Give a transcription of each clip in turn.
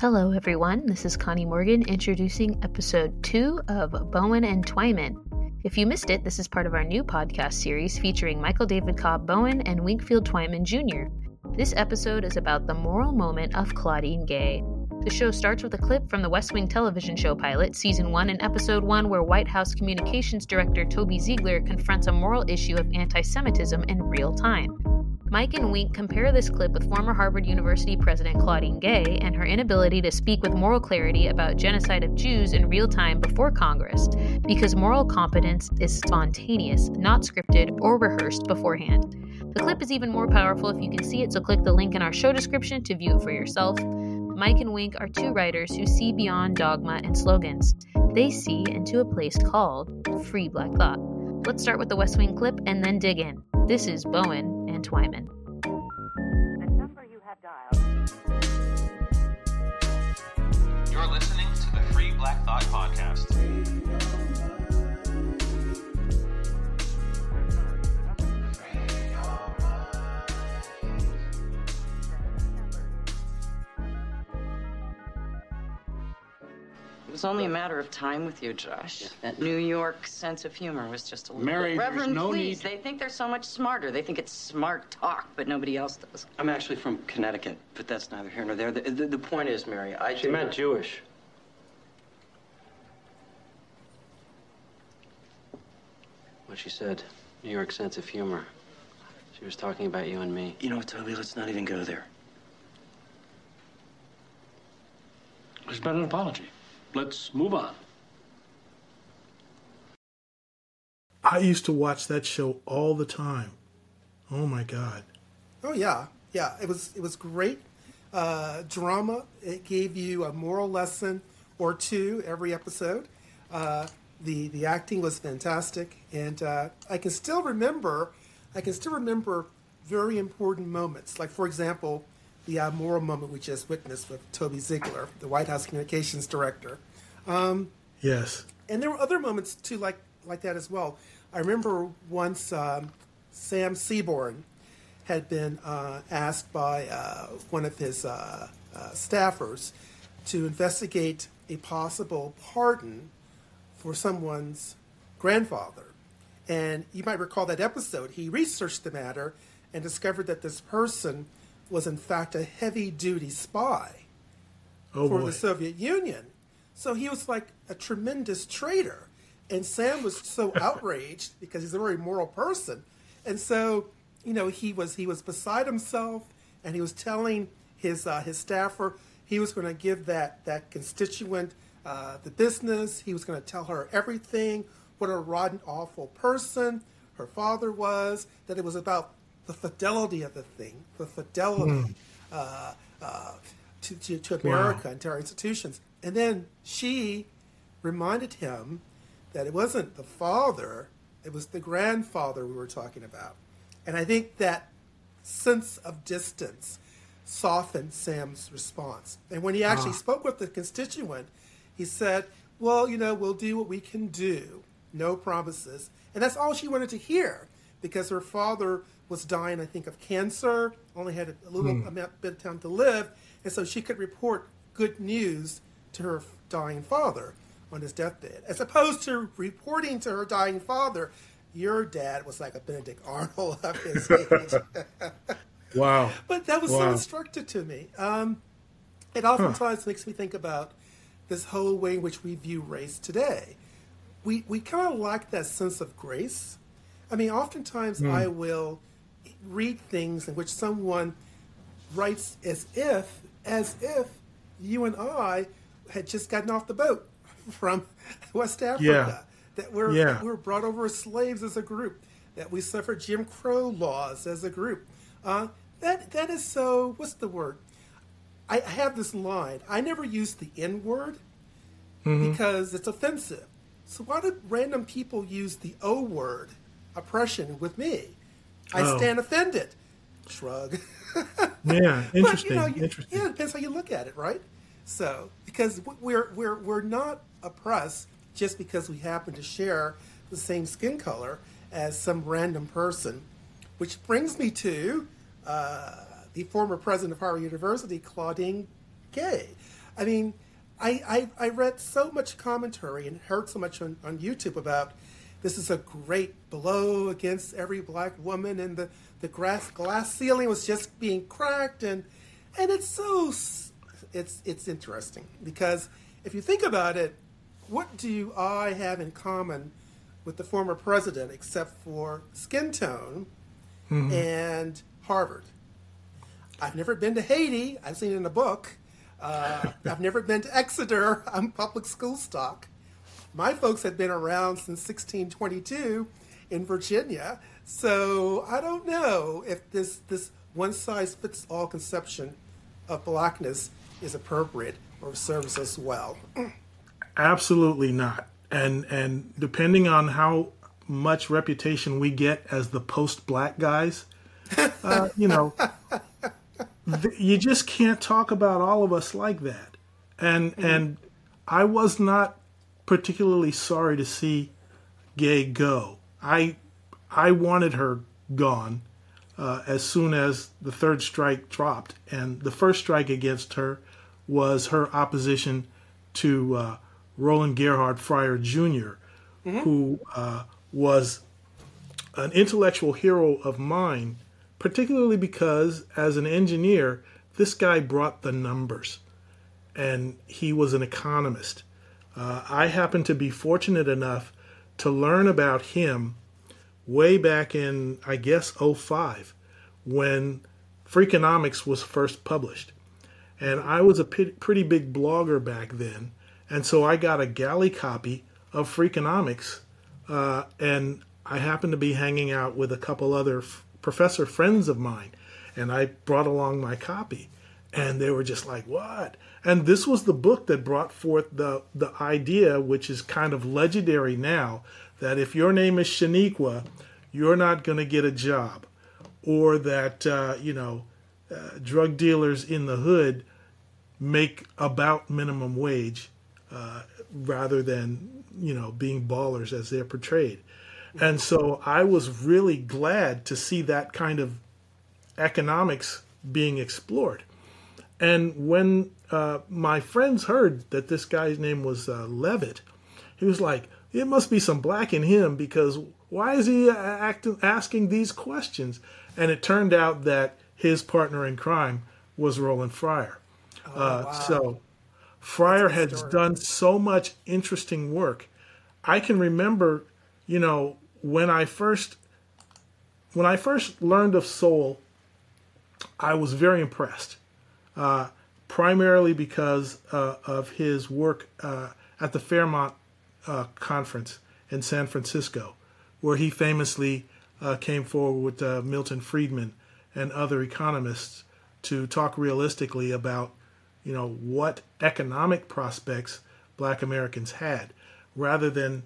Hello, everyone. This is Connie Morgan introducing episode two of Bowen and Twyman. If you missed it, this is part of our new podcast series featuring Michael David Cobb Bowen and Winkfield Twyman Jr. This episode is about the moral moment of Claudine Gay. The show starts with a clip from the West Wing television show pilot, season one and episode one, where White House communications director Toby Ziegler confronts a moral issue of anti Semitism in real time. Mike and Wink compare this clip with former Harvard University President Claudine Gay and her inability to speak with moral clarity about genocide of Jews in real time before Congress, because moral competence is spontaneous, not scripted or rehearsed beforehand. The clip is even more powerful if you can see it, so click the link in our show description to view it for yourself. Mike and Wink are two writers who see beyond dogma and slogans. They see into a place called Free Black Thought. Let's start with the West Wing clip and then dig in. This is Bowen Twyman. The number you have dialed. You're listening to the Free Black Thought Podcast. Was only a matter of time with you, Josh. That New York sense of humor was just a little Mary, bit. Reverend, no please. need- They think they're so much smarter. They think it's smart talk, but nobody else does. I'm actually from Connecticut, but that's neither here nor there. The, the, the point is, Mary, I She meant Jewish. what she said. New York sense of humor. She was talking about you and me. You know what, Toby? Let's not even go there. It's been an apology. Let's move on. I used to watch that show all the time. Oh my god. Oh yeah, yeah. It was it was great uh, drama. It gave you a moral lesson or two every episode. Uh, the the acting was fantastic, and uh, I can still remember. I can still remember very important moments. Like for example, the uh, moral moment we just witnessed with Toby Ziegler, the White House communications director. Yes. and there were other moments too, like like that as well. I remember once um, Sam Seaborn had been uh, asked by uh, one of his uh, uh, staffers to investigate a possible pardon for someone's grandfather. And you might recall that episode. He researched the matter and discovered that this person was, in fact, a heavy duty spy Oh for boy. the Soviet Union. So he was like a tremendous traitor. And Sam was so outraged because he's a very moral person. And so, you know, he was he was beside himself and he was telling his uh, his staffer he was going to give that that constituent uh, the business. He was going to tell her everything, what a rotten, awful person her father was, that it was about the fidelity of the thing, the fidelity uh, uh, to, to, to America and to our institutions. And then she reminded him that it wasn't the father, it was the grandfather we were talking about. And I think that sense of distance softened Sam's response. And when he ah. actually spoke with the constituent, he said, Well, you know, we'll do what we can do, no promises. And that's all she wanted to hear because her father was dying, I think, of cancer, only had a little hmm. amount, bit of time to live. And so she could report good news to her dying father on his deathbed, as opposed to reporting to her dying father, your dad was like a Benedict Arnold of his age. Wow. But that was so instructive to me. Um, it oftentimes makes me think about this whole way in which we view race today. We, we kind of lack that sense of grace. I mean, oftentimes I will read things in which someone writes as if, as if you and I had just gotten off the boat from West Africa. That we're, Yeah. that we're brought over as slaves as a group. That we suffered Jim Crow laws as a group. Uh, that that is so. What's the word? I I have this line. I never use the N word because it's offensive. So why did random people use the O word, oppression, with me? I Oh. stand offended. Shrug. Yeah. But, Interesting. you know, you- Interesting. Yeah, it depends how you look at it, right? So, because we're we're we're not oppressed just because we happen to share the same skin color as some random person, which brings me to uh, the former president of Harvard University, Claudine Gay. I mean, I, I, I read so much commentary and heard so much on, on YouTube about this is a great blow against every black woman, and the, the glass, glass ceiling was just being cracked, and and it's so it's it's interesting because if you think about it, what do I have in common with the former president except for skin tone and Harvard? I've never been to Haiti. I've seen it in a book. Uh, I've never been to Exeter. I'm public school stock. My folks had been around since 1622 in Virginia. So I don't know if this, this one size fits all conception of blackness is appropriate or serves us well. Absolutely not. And and depending on how much reputation we get as the post-black guys, uh, you know, th- you just can't talk about all of us like that. And and I was not particularly sorry to see Gay go. I I wanted her gone uh, as soon as the third strike dropped, and the first strike against her was her opposition to uh, Roland Gerhard Fryer Jr., who uh, was an intellectual hero of mine, particularly because as an engineer, this guy brought the numbers and he was an economist. Uh, I happened to be fortunate enough to learn about him way back in, I guess, 05 when Freakonomics was first published. And I was a p- pretty big blogger back then. And so I got a galley copy of Freakonomics. Uh, and I happened to be hanging out with a couple other f- professor friends of mine. And I brought along my copy. And they were just like, what? And this was the book that brought forth the, the idea, which is kind of legendary now, that if your name is Shaniqua, you're not going to get a job. Or that, uh, you know, uh, drug dealers in the hood make about minimum wage uh, rather than you know being ballers as they're portrayed and so i was really glad to see that kind of economics being explored and when uh, my friends heard that this guy's name was uh, levitt he was like it must be some black in him because why is he act- asking these questions and it turned out that his partner in crime was roland fryer uh, so Fryer has done so much interesting work. I can remember, you know, when I first when I first learned of Sowell, I was very impressed. Uh, primarily because uh, of his work uh, at the Fairmont uh, conference in San Francisco, where he famously uh, came forward with uh, Milton Friedman and other economists to talk realistically about you know what economic prospects black americans had rather than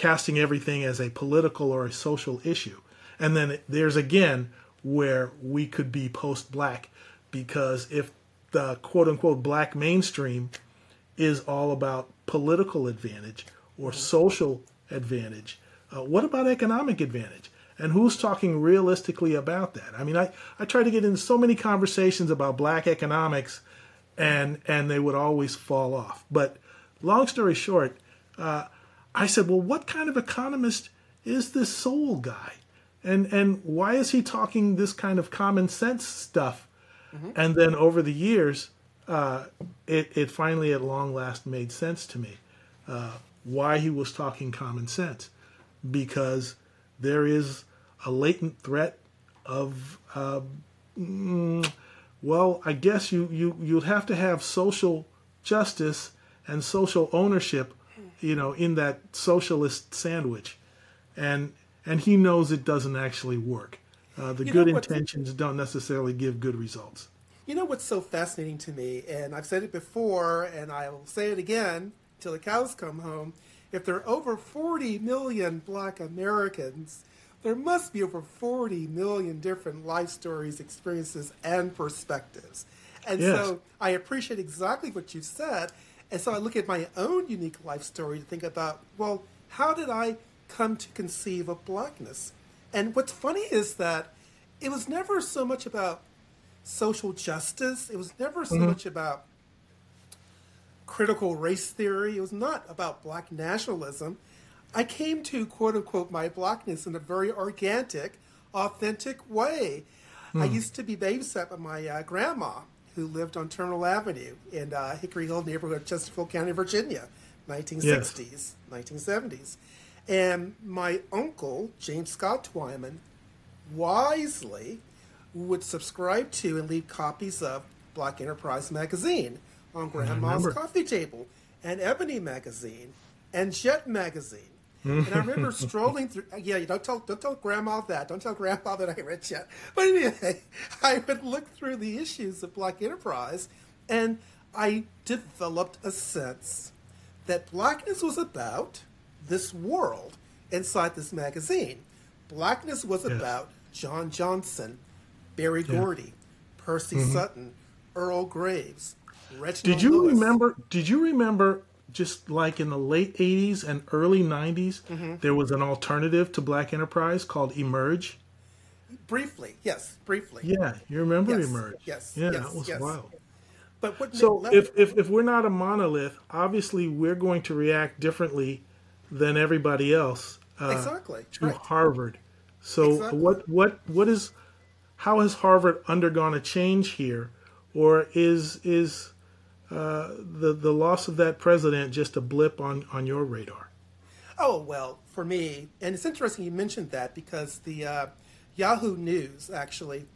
casting everything as a political or a social issue. And then there's again where we could be post black because if the quote unquote black mainstream is all about political advantage or social advantage. Uh, what about economic advantage? And who's talking realistically about that? I mean I, I try to get into so many conversations about black economics and and they would always fall off. But long story short, uh, I said, well, what kind of economist is this Sowell guy, and and why is he talking this kind of common sense stuff? And then over the years, uh, it it finally at long last made sense to me. Uh, why he was talking common sense, because there is a latent threat of. Uh, mm, well, I guess you, you, you'd have to have social justice and social ownership, you know, in that socialist sandwich. And, and he knows it doesn't actually work. Uh, the You good intentions don't necessarily give good results. You know what's so fascinating to me, and I've said it before, and I'll say it again till the cows come home. If there are over 40 million black Americans, there must be over 40 million different life stories, experiences, and perspectives. And Yes. so I appreciate exactly what you said. And so I look at my own unique life story to think about, well, how did I come to conceive of blackness? And what's funny is that it was never so much about social justice. It was never so mm-hmm. much about critical race theory. It was not about black nationalism. I came to quote unquote my blackness in a very organic, authentic way. I used to be babysat by my uh, grandma, who lived on Terminal Avenue in uh, Hickory Hill neighborhood, of Chesterfield County, Virginia, 1960s, 1970s. And my uncle, James Scott Twyman, wisely would subscribe to and leave copies of Black Enterprise magazine on Grandma's coffee table, and Ebony magazine, and Jet magazine. and I remember strolling through. Yeah, you don't tell don't tell Grandma that. Don't tell Grandma that I read Jet. But anyway, I would look through the issues of Black Enterprise, and I developed a sense that blackness was about this world inside this magazine. Blackness was Yes. about John Johnson, Berry Yeah. Gordy, Percy mm-hmm. Sutton, Earl Graves, Reginald Did you Lewis. remember? Did you remember? Just like in the late '80s and early '90s, Mm-hmm. there was an alternative to Black Enterprise called Emerge. Briefly, yes, briefly. Yeah, you remember Yes, Emerge? yes, Yeah, yes, that was yes. wild. But what So if, if if we're not a monolith, obviously we're going to react differently than everybody else uh, exactly to right. Harvard. So Exactly. what what what is how has Harvard undergone a change here, or is is uh, the the loss of that president just a blip on on your radar? Oh well, for me, and it's interesting you mentioned that because the uh, Yahoo News actually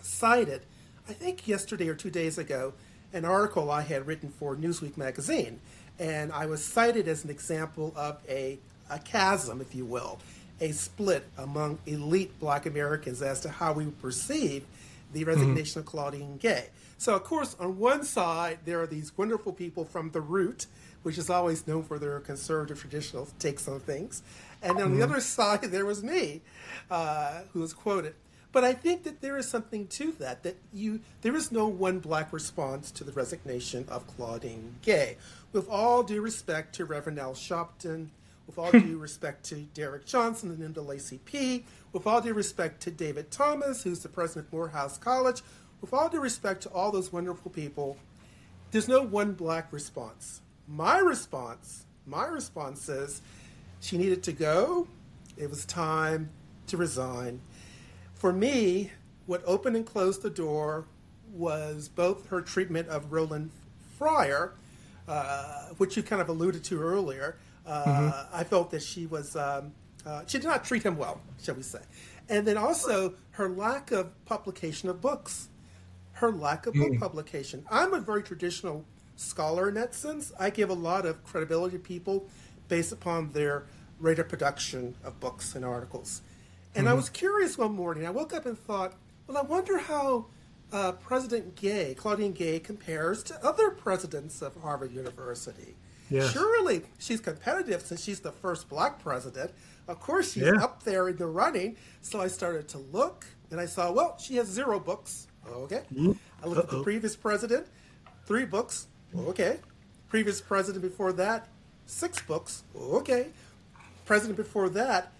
cited, I think yesterday or two days ago, an article I had written for Newsweek magazine, and I was cited as an example of a a chasm, if you will, a split among elite Black Americans as to how we perceive the resignation of Claudine Gay. So, of course, on one side, there are these wonderful people from The Root, which is always known for their conservative traditional takes on things. And on the other side, there was me, uh, who was quoted. But I think that there is something to that, that you there is no one black response to the resignation of Claudine Gay. With all due respect to Reverend Al Sharpton, with all due respect to Derrick Johnson and NAACP, with all due respect to David Thomas, who's the president of Morehouse College, with all due respect to all those wonderful people, there's no one black response. My response, my response is she needed to go. It was time to resign. For me, what opened and closed the door was both her treatment of Roland Fryer, uh, which you kind of alluded to earlier. Uh, I felt that she was um, uh, she did not treat him well, shall we say, and then also her lack of publication of books her lack of book publication. I'm a very traditional scholar in that sense. I give a lot of credibility to people based upon their rate of production of books and articles. And I was curious one morning. I woke up and thought, well, I wonder how uh, President Gay, Claudine Gay, compares to other presidents of Harvard University. Yes. Surely she's competitive since she's the first black president. Of course, she's Yeah. up there in the running. So I started to look, and I saw, well, she has zero books. Okay. I looked at the previous president, three books. Okay. Previous president before that, six books. Okay. President before that,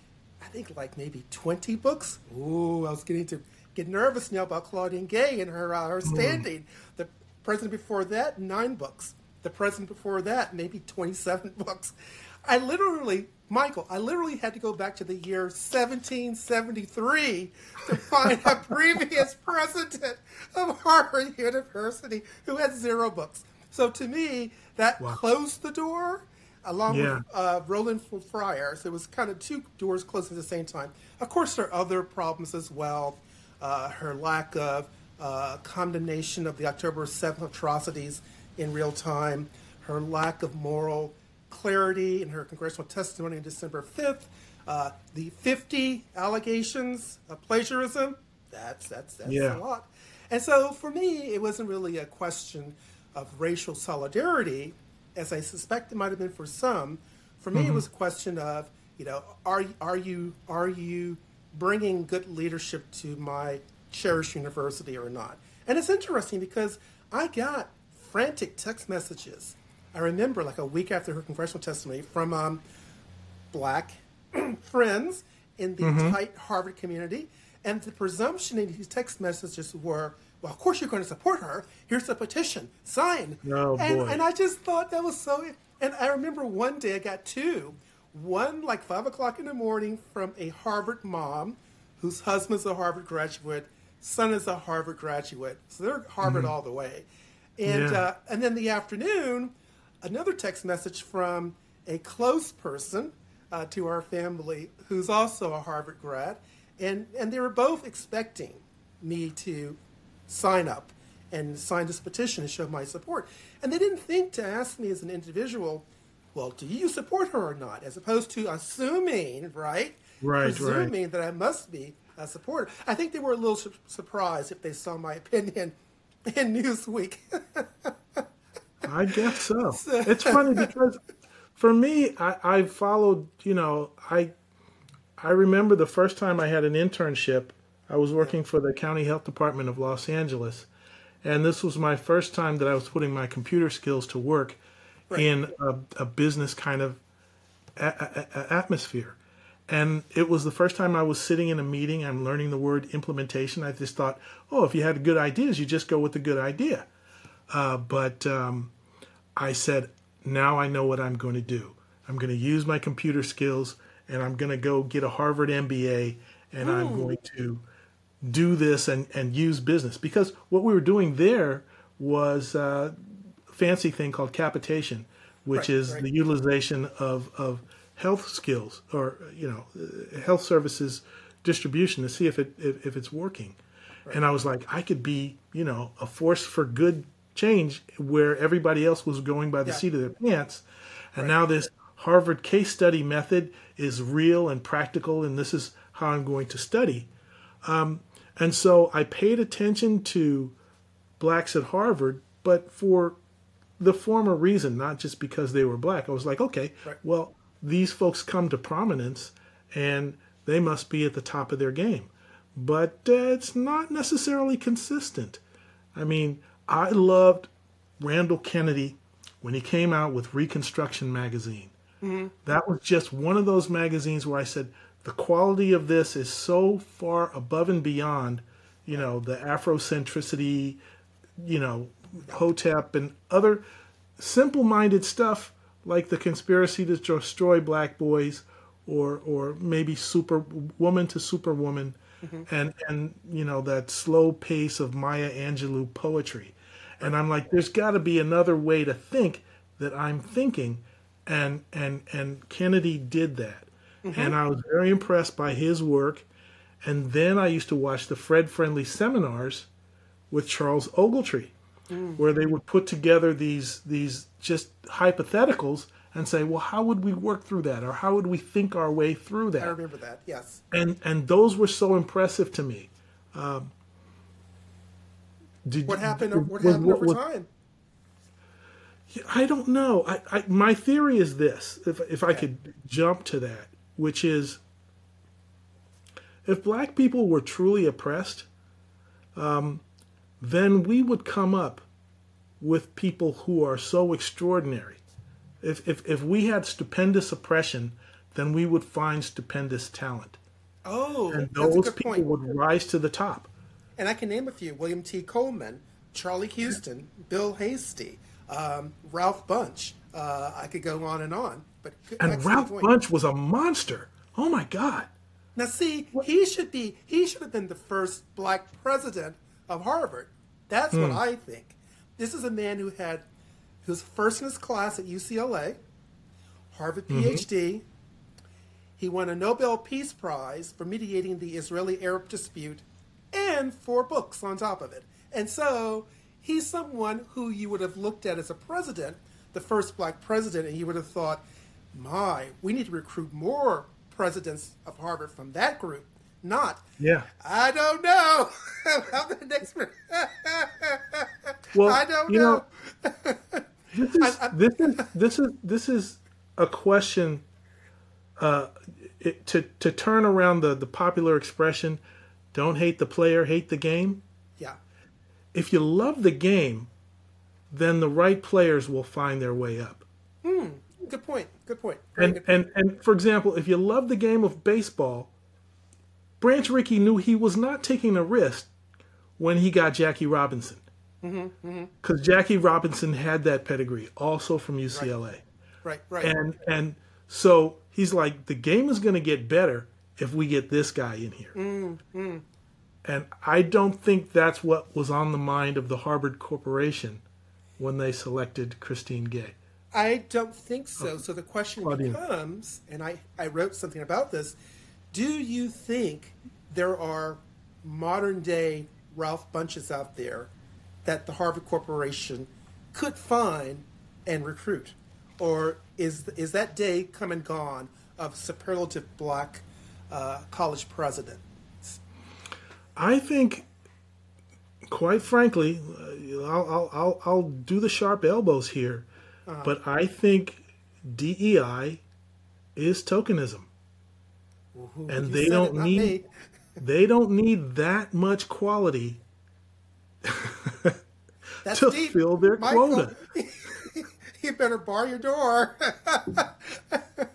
I think like maybe 20 books. Ooh, I was getting to get nervous now about Claudine Gay and her, uh, her standing. The president before that, nine books. The president before that, maybe 27 books. I literally, Michael, I literally had to go back to the year 1773 to find a previous president of Harvard University who had zero books. So to me, that Wow. closed the door along Yeah. with uh, Roland Fryer. So it was kind of two doors closed at the same time. Of course, there are other problems as well. Uh, her lack of uh, condemnation of the October 7th atrocities in real time, her lack of moral clarity in her congressional testimony on December 5th, uh, the 50 allegations of plagiarism. That's that's that's Yeah. a lot. And so for me, it wasn't really a question of racial solidarity, as I suspect it might have been for some. For me, it was a question of, you know, are are you are you bringing good leadership to my cherished university or not? And it's interesting because I got frantic text messages. I remember like a week after her congressional testimony from um, black friends in the tight Harvard community. And the presumption in his text messages were, well, of course you're going to support her. Here's the petition, sign. Oh, and, boy. and I just thought that was so. And I remember one day I got two. One like five o'clock in the morning from a Harvard mom, whose husband's a Harvard graduate, son is a Harvard graduate, so they're Harvard all the way. And Yeah. uh, and then the afternoon, another text message from a close person uh, to our family who's also a Harvard grad, and and they were both expecting me to sign up and sign this petition and show my support. And they didn't think to ask me as an individual, well, do you support her or not? As opposed to assuming, right? Right, right. Presuming that I must be a supporter. I think they were a little su- surprised if they saw my opinion in Newsweek. I guess so. It's funny because for me, I, I followed. You know, I I remember the first time I had an internship. I was working for the county health department of Los Angeles, and this was my first time that I was putting my computer skills to work in a, a business kind of a- a- a- atmosphere. And it was the first time I was sitting in a meeting. I'm learning the word implementation. I just thought, oh, if you had good ideas, you just go with the good idea. Uh, but um, I said, now I know what I'm going to do. I'm going to use my computer skills and I'm going to go get a Harvard MBA and I'm hmm. going to do this and, and use business. Because what we were doing there was a fancy thing called capitation, which Right, is right. the utilization of, of health skills or, you know, health services distribution to see if, it, if, if it's working. And I was like, I could be, you know, a force for good change where everybody else was going by the Yeah. seat of their pants. And now this Harvard case study method is real and practical, and this is how I'm going to study. Um, and so I paid attention to blacks at Harvard, but for the former reason, not just because they were black. I was like, okay, Right. well, these folks come to prominence and they must be at the top of their game. But uh, it's not necessarily consistent. I mean, I loved Randall Kennedy when he came out with Reconstruction Magazine. Mm-hmm. That was just one of those magazines where I said, the quality of this is so far above and beyond, you know, the Afrocentricity, you know, Hotep and other simple minded stuff like the conspiracy to destroy black boys or or maybe superwoman to superwoman Mm-hmm. and and you know that slow pace of Maya Angelou poetry. And I'm like, there's got to be another way to think that I'm thinking, and and and Kennedy did that, mm-hmm. and I was very impressed by his work. And then I used to watch the Fred Friendly seminars with Charles Ogletree, mm. where they would put together these these just hypotheticals and say, well, how would we work through that, or how would we think our way through that? I remember that. Yes. and and those were so impressive to me. Um, did, What happened? What happened was- over was- time? I don't know. I, I my theory is this: if if I could jump to that, which is, if black people were truly oppressed, um, then we would come up with people who are so extraordinary. If if if we had stupendous oppression, then we would find stupendous talent, Oh, and those people point. would rise to the top. And I can name a few: William T. Coleman, Charlie Houston, Bill Hastie, um, Ralph Bunche. Uh, I could go on and on. But And Ralph. Bunche was a monster. Oh my God. Now, see, he should be. He should have been the first black president of Harvard. That's what Hmm. I think. This is a man who had, who was first in his class at UCLA, Harvard Mm-hmm. PhD. He won a Nobel Peace Prize for mediating the Israeli-Arab dispute, and four books on top of it. And so he's someone who you would have looked at as a president, the first black president, and you would have thought, "My, we need to recruit more presidents of Harvard from that group." Not, Yeah. I don't know about the next. Well, I don't you know. This is this is this is this is a question uh, it, to to turn around the the popular expression, "Don't hate the player, hate the game." yeah, If you love the game, then the right players will find their way up. Hmm. good point. Good point. Very And good and and for example, if you love the game of baseball, Branch Rickey knew he was not taking a risk when he got Jackie Robinson. Because Jackie Robinson had that pedigree, also from UCLA. Right, right. And and so he's like, the game is going to get better if we get this guy in here. Mm, mm. And I don't think that's what was on the mind of the Harvard Corporation when they selected Christine Gay. I don't think so. So the question Claudine. becomes, and I, I wrote something about this do you think there are modern day Ralph Bunches out there that the Harvard Corporation could find and recruit? Or is, is that day come and gone of superlative black uh, college presidents? I think, quite frankly, uh, I'll, I'll, I'll, I'll do the sharp elbows here, but I think DEI is tokenism. and they don't need they don't need that much quality That's to deep. fill their Michael, quota. you better bar your door.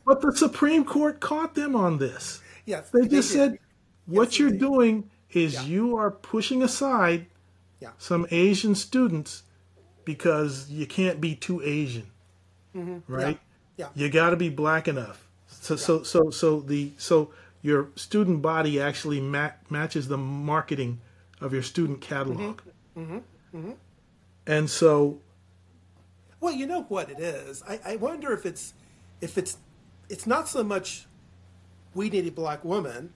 But the Supreme Court caught them on this. yes, They just did. said, what Yes, you're doing is Yeah. you are pushing aside Yeah. some Asian students because you can't be too Asian, right? Mm-hmm. Yeah. You got to be black enough. So, so, so, so the so your student body actually ma- matches the marketing of your student catalog. Mm-hmm. And so, Well, you know what it is. I, I wonder if it's if it's it's not so much we need a black woman.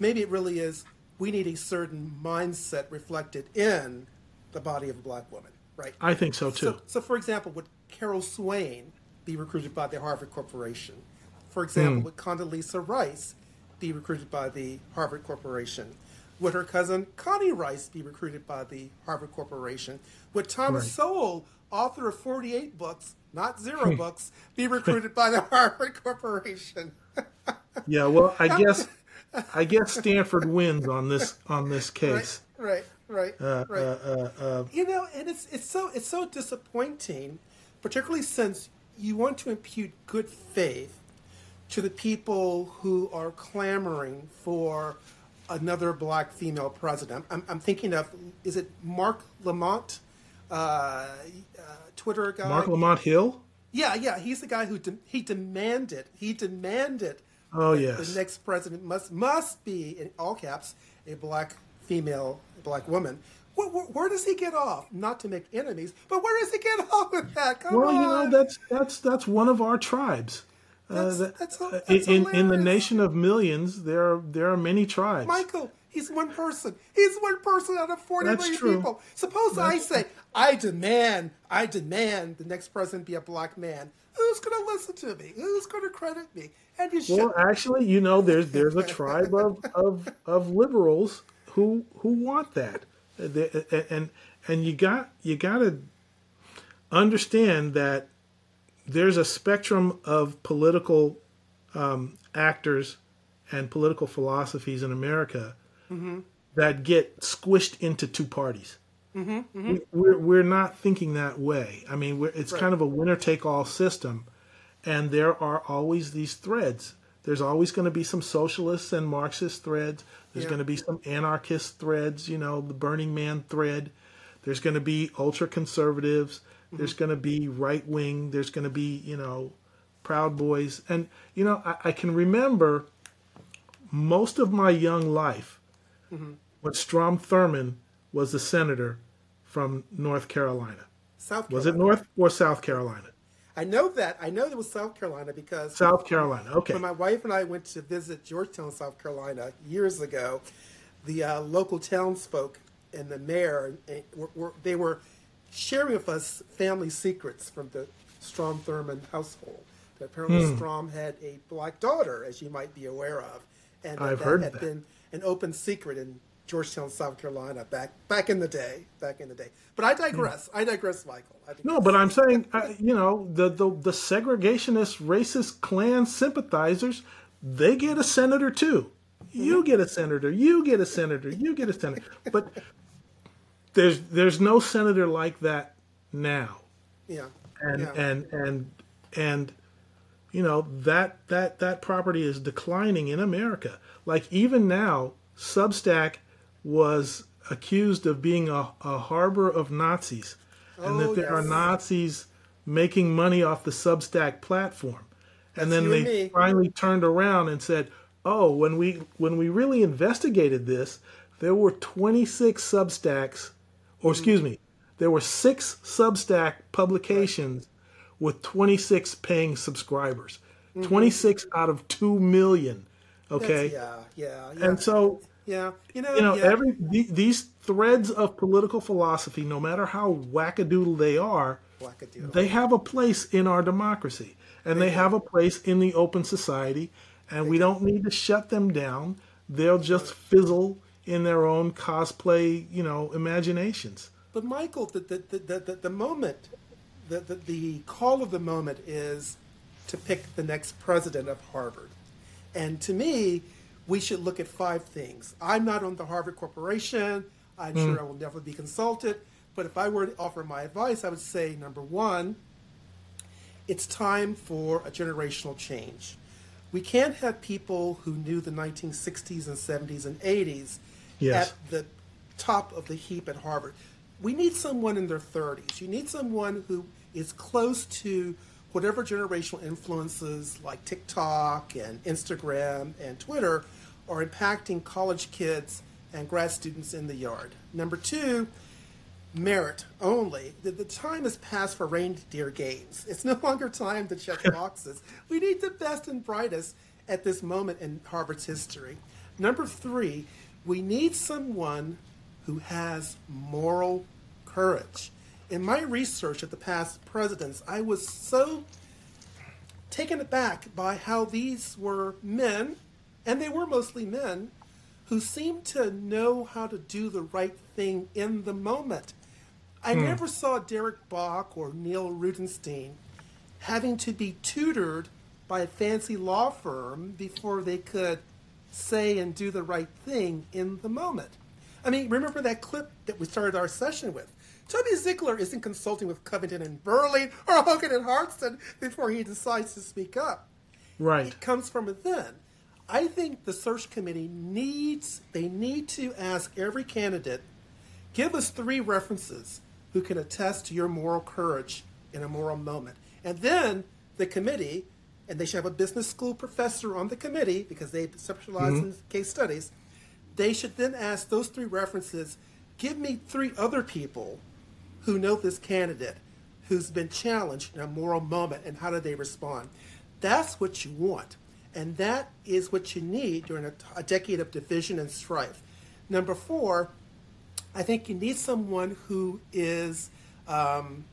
Maybe it really is we need a certain mindset reflected in the body of a black woman, right? I think so too. So, so for example, would Carol Swain be recruited by the Harvard Corporation? For example, Hmm. would Condoleezza Rice be recruited by the Harvard Corporation? Would her cousin Connie Rice be recruited by the Harvard Corporation? Would Thomas Right. Sowell, author of 48 books, not zero books, be recruited by the Harvard Corporation? yeah, well, I guess I guess Stanford wins on this on this case. Right, right, Uh, right. uh, uh, uh, you know, and it's it's so it's so disappointing, particularly since you want to impute good faith to the people who are clamoring for another black female president. I'm, I'm thinking of is it Mark Lamont, uh, uh, Twitter guy? Mark Lamont Hill. Yeah, yeah, he's the guy who de- he demanded he demanded Oh, yes. the next president must must be in all caps a black female, black woman. Where, where, where does he get off? Not to make enemies, but where does he get off with that? Come Well, on. you know that's that's that's one of our tribes. Uh, That's- that's- uh, that's in in the nation of millions, there are there are many tribes. Michael, he's one person. He's one person out of forty That's million true. people. Suppose I say, I demand, I demand the next president be a black man. Who's going to listen to me? Who's going to credit me? And you. Well, actually, you know, there's there's a tribe of, of, of liberals who who want that, Uh, and and you got you got to understand that there's a spectrum of political um, actors and political philosophies in America mm-hmm. that get squished into two parties. Mm-hmm, mm-hmm. We, we're we're not thinking that way. I mean, we're, it's kind of a winner take all system, and there are always these threads. There's always going to be some socialists and Marxist threads. There's Yeah. going to be some anarchist threads. You know, the Burning Man thread. There's going to be ultra conservatives. There's going to be right wing. There's going to be you know, Proud Boys, and you know, I, I can remember most of my young life when Strom Thurmond was the senator from North Carolina. South Carolina. Was it North or South Carolina? I know that. I know it was South Carolina because South Carolina. Okay. when my wife and I went to visit Georgetown, South Carolina, years ago, the uh, local townsfolk and the mayor, eh, were, were, they were sharing with us family secrets from the Strom Thurmond household. That apparently Hmm. Strom had a black daughter, as you might be aware of, and that, I've that heard had that. been an open secret in Georgetown, South Carolina, back back in the day. Back in the day. But I digress. I digress, Michael. I digress. No, but I'm saying, uh, you know, the, the the segregationist, racist Klan sympathizers, they get a senator too. You get a senator. You get a senator. You get a senator. But there's there's no senator like that now. yeah. and yeah. and and and you know that that that property is declining in America. Like even now, Substack was accused of being a, a harbor of Nazis, and Oh, that there are. Nazis making money off the Substack platform. And then and they finally turned around and said, "Oh, when we when we really investigated this, there were 26 Substacks, or excuse me, there were six Substack publications with 26 paying subscribers. 26 out of 2 million. Okay? Mm-hmm. Yeah, yeah, yeah. And so, yeah, you know, you know, yeah. every the, these threads of political philosophy, no matter how wackadoodle they are, Wackadoodle. they have a place in our democracy, and they have a place in the open society, and we don't need to shut them down. They'll just fizzle in their own cosplay, you know, imaginations. But Michael, the the the, the, the, moment, the, the the call of the moment is to pick the next president of Harvard, and to me, we should look at five things. I'm not on the Harvard Corporation. I'm hmm. sure I will never be consulted. But if I were to offer my advice, I would say number one, it's time for a generational change. We can't have people who knew the 1960s and 70s and 80s Yes. at the top of the heap at Harvard. We need someone in their 30s. You need someone who is close to whatever generational influences like TikTok and Instagram and Twitter are impacting college kids and grad students in the yard. Number two, merit only. The, the time has passed for reindeer games. It's no longer time to check boxes. we need the best and brightest at this moment in Harvard's history. Number three, we need someone who has moral courage. In my research of the past presidents, I was so taken aback by how these were men, and they were mostly men, who seemed to know how to do the right thing in the moment. I hmm. never saw Derek Bok or Neil Rudenstine having to be tutored by a fancy law firm before they could say and do the right thing in the moment. I mean, remember that clip that we started our session with? Toby Ziegler isn't consulting with Covington and Burling or Hogan and Hartson before he decides to speak up. Right. It comes from within. I think the search committee needs, they need to ask every candidate, give us three references who can attest to your moral courage in a moral moment. And then the committee, and they should have a business school professor on the committee because they specialize in case studies, they should then ask those three references, give me three other people who know this candidate who's been challenged in a moral moment and how do they respond. That's what you want. And that is what you need during a, a decade of division and strife. Number four, I think you need someone who is um,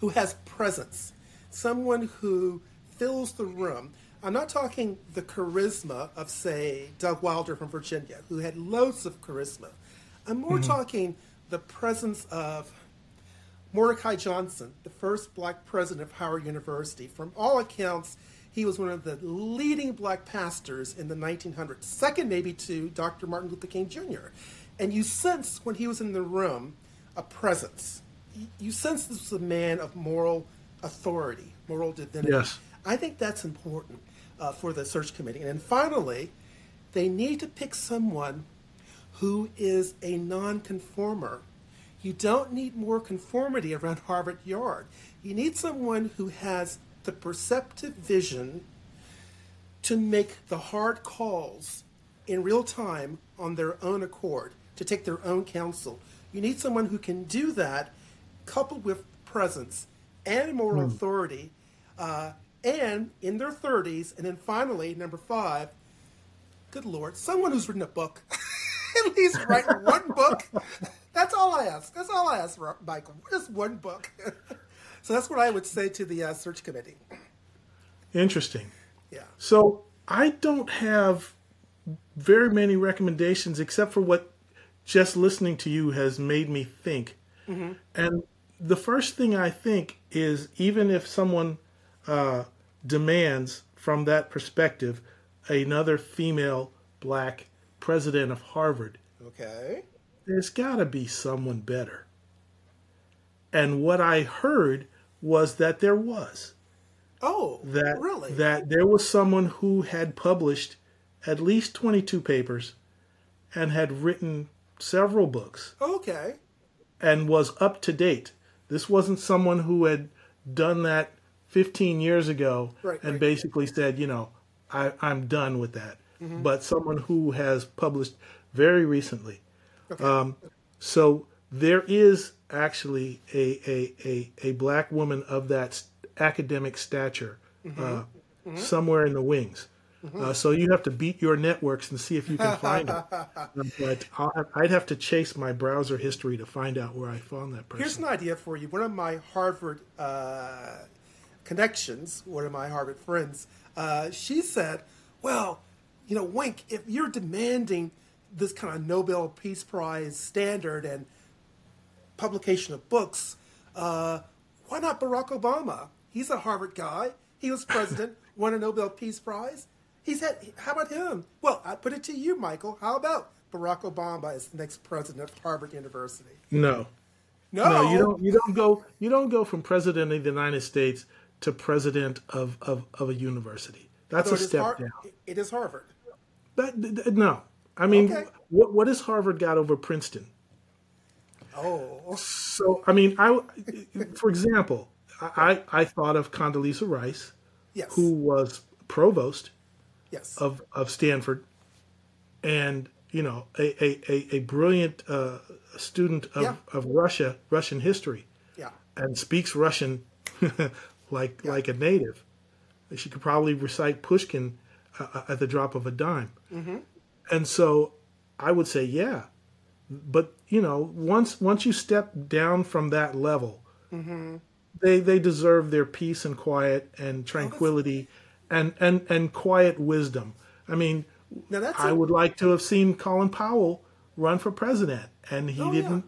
who has presence, someone who fills the room. I'm not talking the charisma of, say, Doug Wilder from Virginia, who had loads of charisma. I'm more mm-hmm. talking the presence of Mordecai Johnson, the first black president of Howard University. From all accounts, he was one of the leading black pastors in the 1900s, second maybe to Dr. Martin Luther King Jr. And you sense when he was in the room a presence. You- You sense this was a man of moral authority, moral divinity. Yes. I think that's important uh, for the search committee. And then finally, they need to pick someone who is a nonconformer. You don't need more conformity around Harvard Yard. You need someone who has the perceptive vision to make the hard calls in real time on their own accord, to take their own counsel. You need someone who can do that, coupled with presence and moral authority, uh, and in their 30s. And then finally, number five, good Lord, someone who's written a book. At least write one book. That's all I ask. That's all I ask, Michael. Just one book. so that's what I would say to the uh, search committee. Interesting. Yeah. So I don't have very many recommendations except for what just listening to you has made me think. And the first thing I think is even if someone uh, demands from that perspective another female black president of Harvard, Okay. there's got to be someone better. And what I heard was that there was Oh, that really? that there was someone who had published at least 22 papers and had written several books Okay. and was up to date. This wasn't someone who had done that 15 years ago Right, and right. basically said, you know, I, I'm done with that. Mm-hmm. But someone who has published very recently. Um, so there is actually a, a, a, a black woman of that academic stature uh, somewhere in the wings. Uh, so you have to beat your networks and see if you can find it. but I'll, I'd have to chase my browser history to find out where I found that person. Here's an idea for you. One of my Harvard uh, connections, one of my Harvard friends, uh, she said, "Well, you know, Wink, if you're demanding this kind of Nobel Peace Prize standard and publication of books, uh, why not Barack Obama? He's a Harvard guy. He was president, won a Nobel Peace Prize. He's had. How about him? Well, I put it to you, Michael. How about Barack Obama as the next president of Harvard University? no, No, no, you don't. You don't go. You don't go from president of the United States to president of of, of a university. That's So a step Har- down. It is Harvard. That, th- no, I mean, Okay. what what has Harvard got over Princeton? Oh, So I mean, I for example, I I thought of Condoleezza Rice, yes. who was provost Yes. of of Stanford, and you know a a, a, a brilliant uh, student of, Yeah. of Russia Russian history, yeah. and speaks Russian like like a native. She could probably recite Pushkin uh, at the drop of a dime, and so I would say yeah. But you know, once once you step down from that level, they they deserve their peace and quiet and tranquility, and and and quiet wisdom. I mean, Now that's I a- would like to have seen Colin Powell run for president, and he Oh, didn't.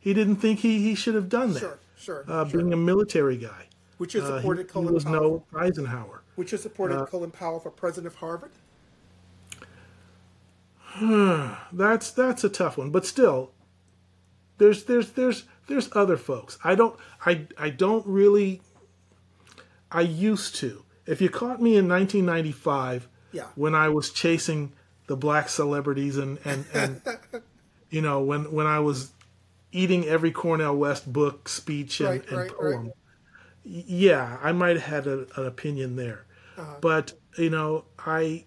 He didn't think he, he should have done that. Sure, sure, Uh, sure. Being a military guy, Which you uh, he, supported he Colin was Powell. no Eisenhower. Which you supported uh, Colin Powell for president of Harvard. That's that's a tough one, but still, there's there's there's there's other folks. I don't I I don't really. I used to. If you caught me in 1995, Yeah. when I was chasing the black celebrities and and and you know when when I was eating every Cornel West book, speech, and, Right, and right, right. poem, y- yeah, I might have had a, an opinion there. Uh-huh. But you know, I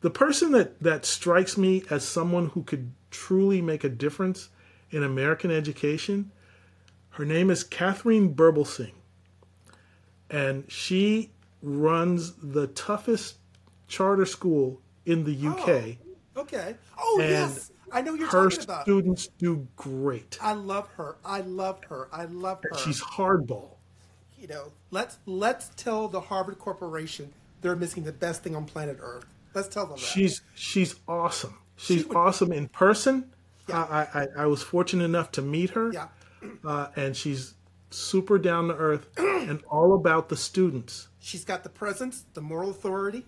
the person that that strikes me as someone who could truly make a difference in American education, her name is Katharine Birbalsingh, and she runs the toughest charter school in the UK. Okay. Oh And yes, I know you're Her talking about. students do great. I love her. I love her. I love her. She's hardball. You know, let's let's tell the Harvard Corporation they're missing the best thing on planet Earth. Let's tell them that. She's she's awesome. She's would- awesome in person. Yeah. I, I I was fortunate enough to meet her. yeah. uh, and she's super down to earth and all about the students. She's got the presence, the moral authority.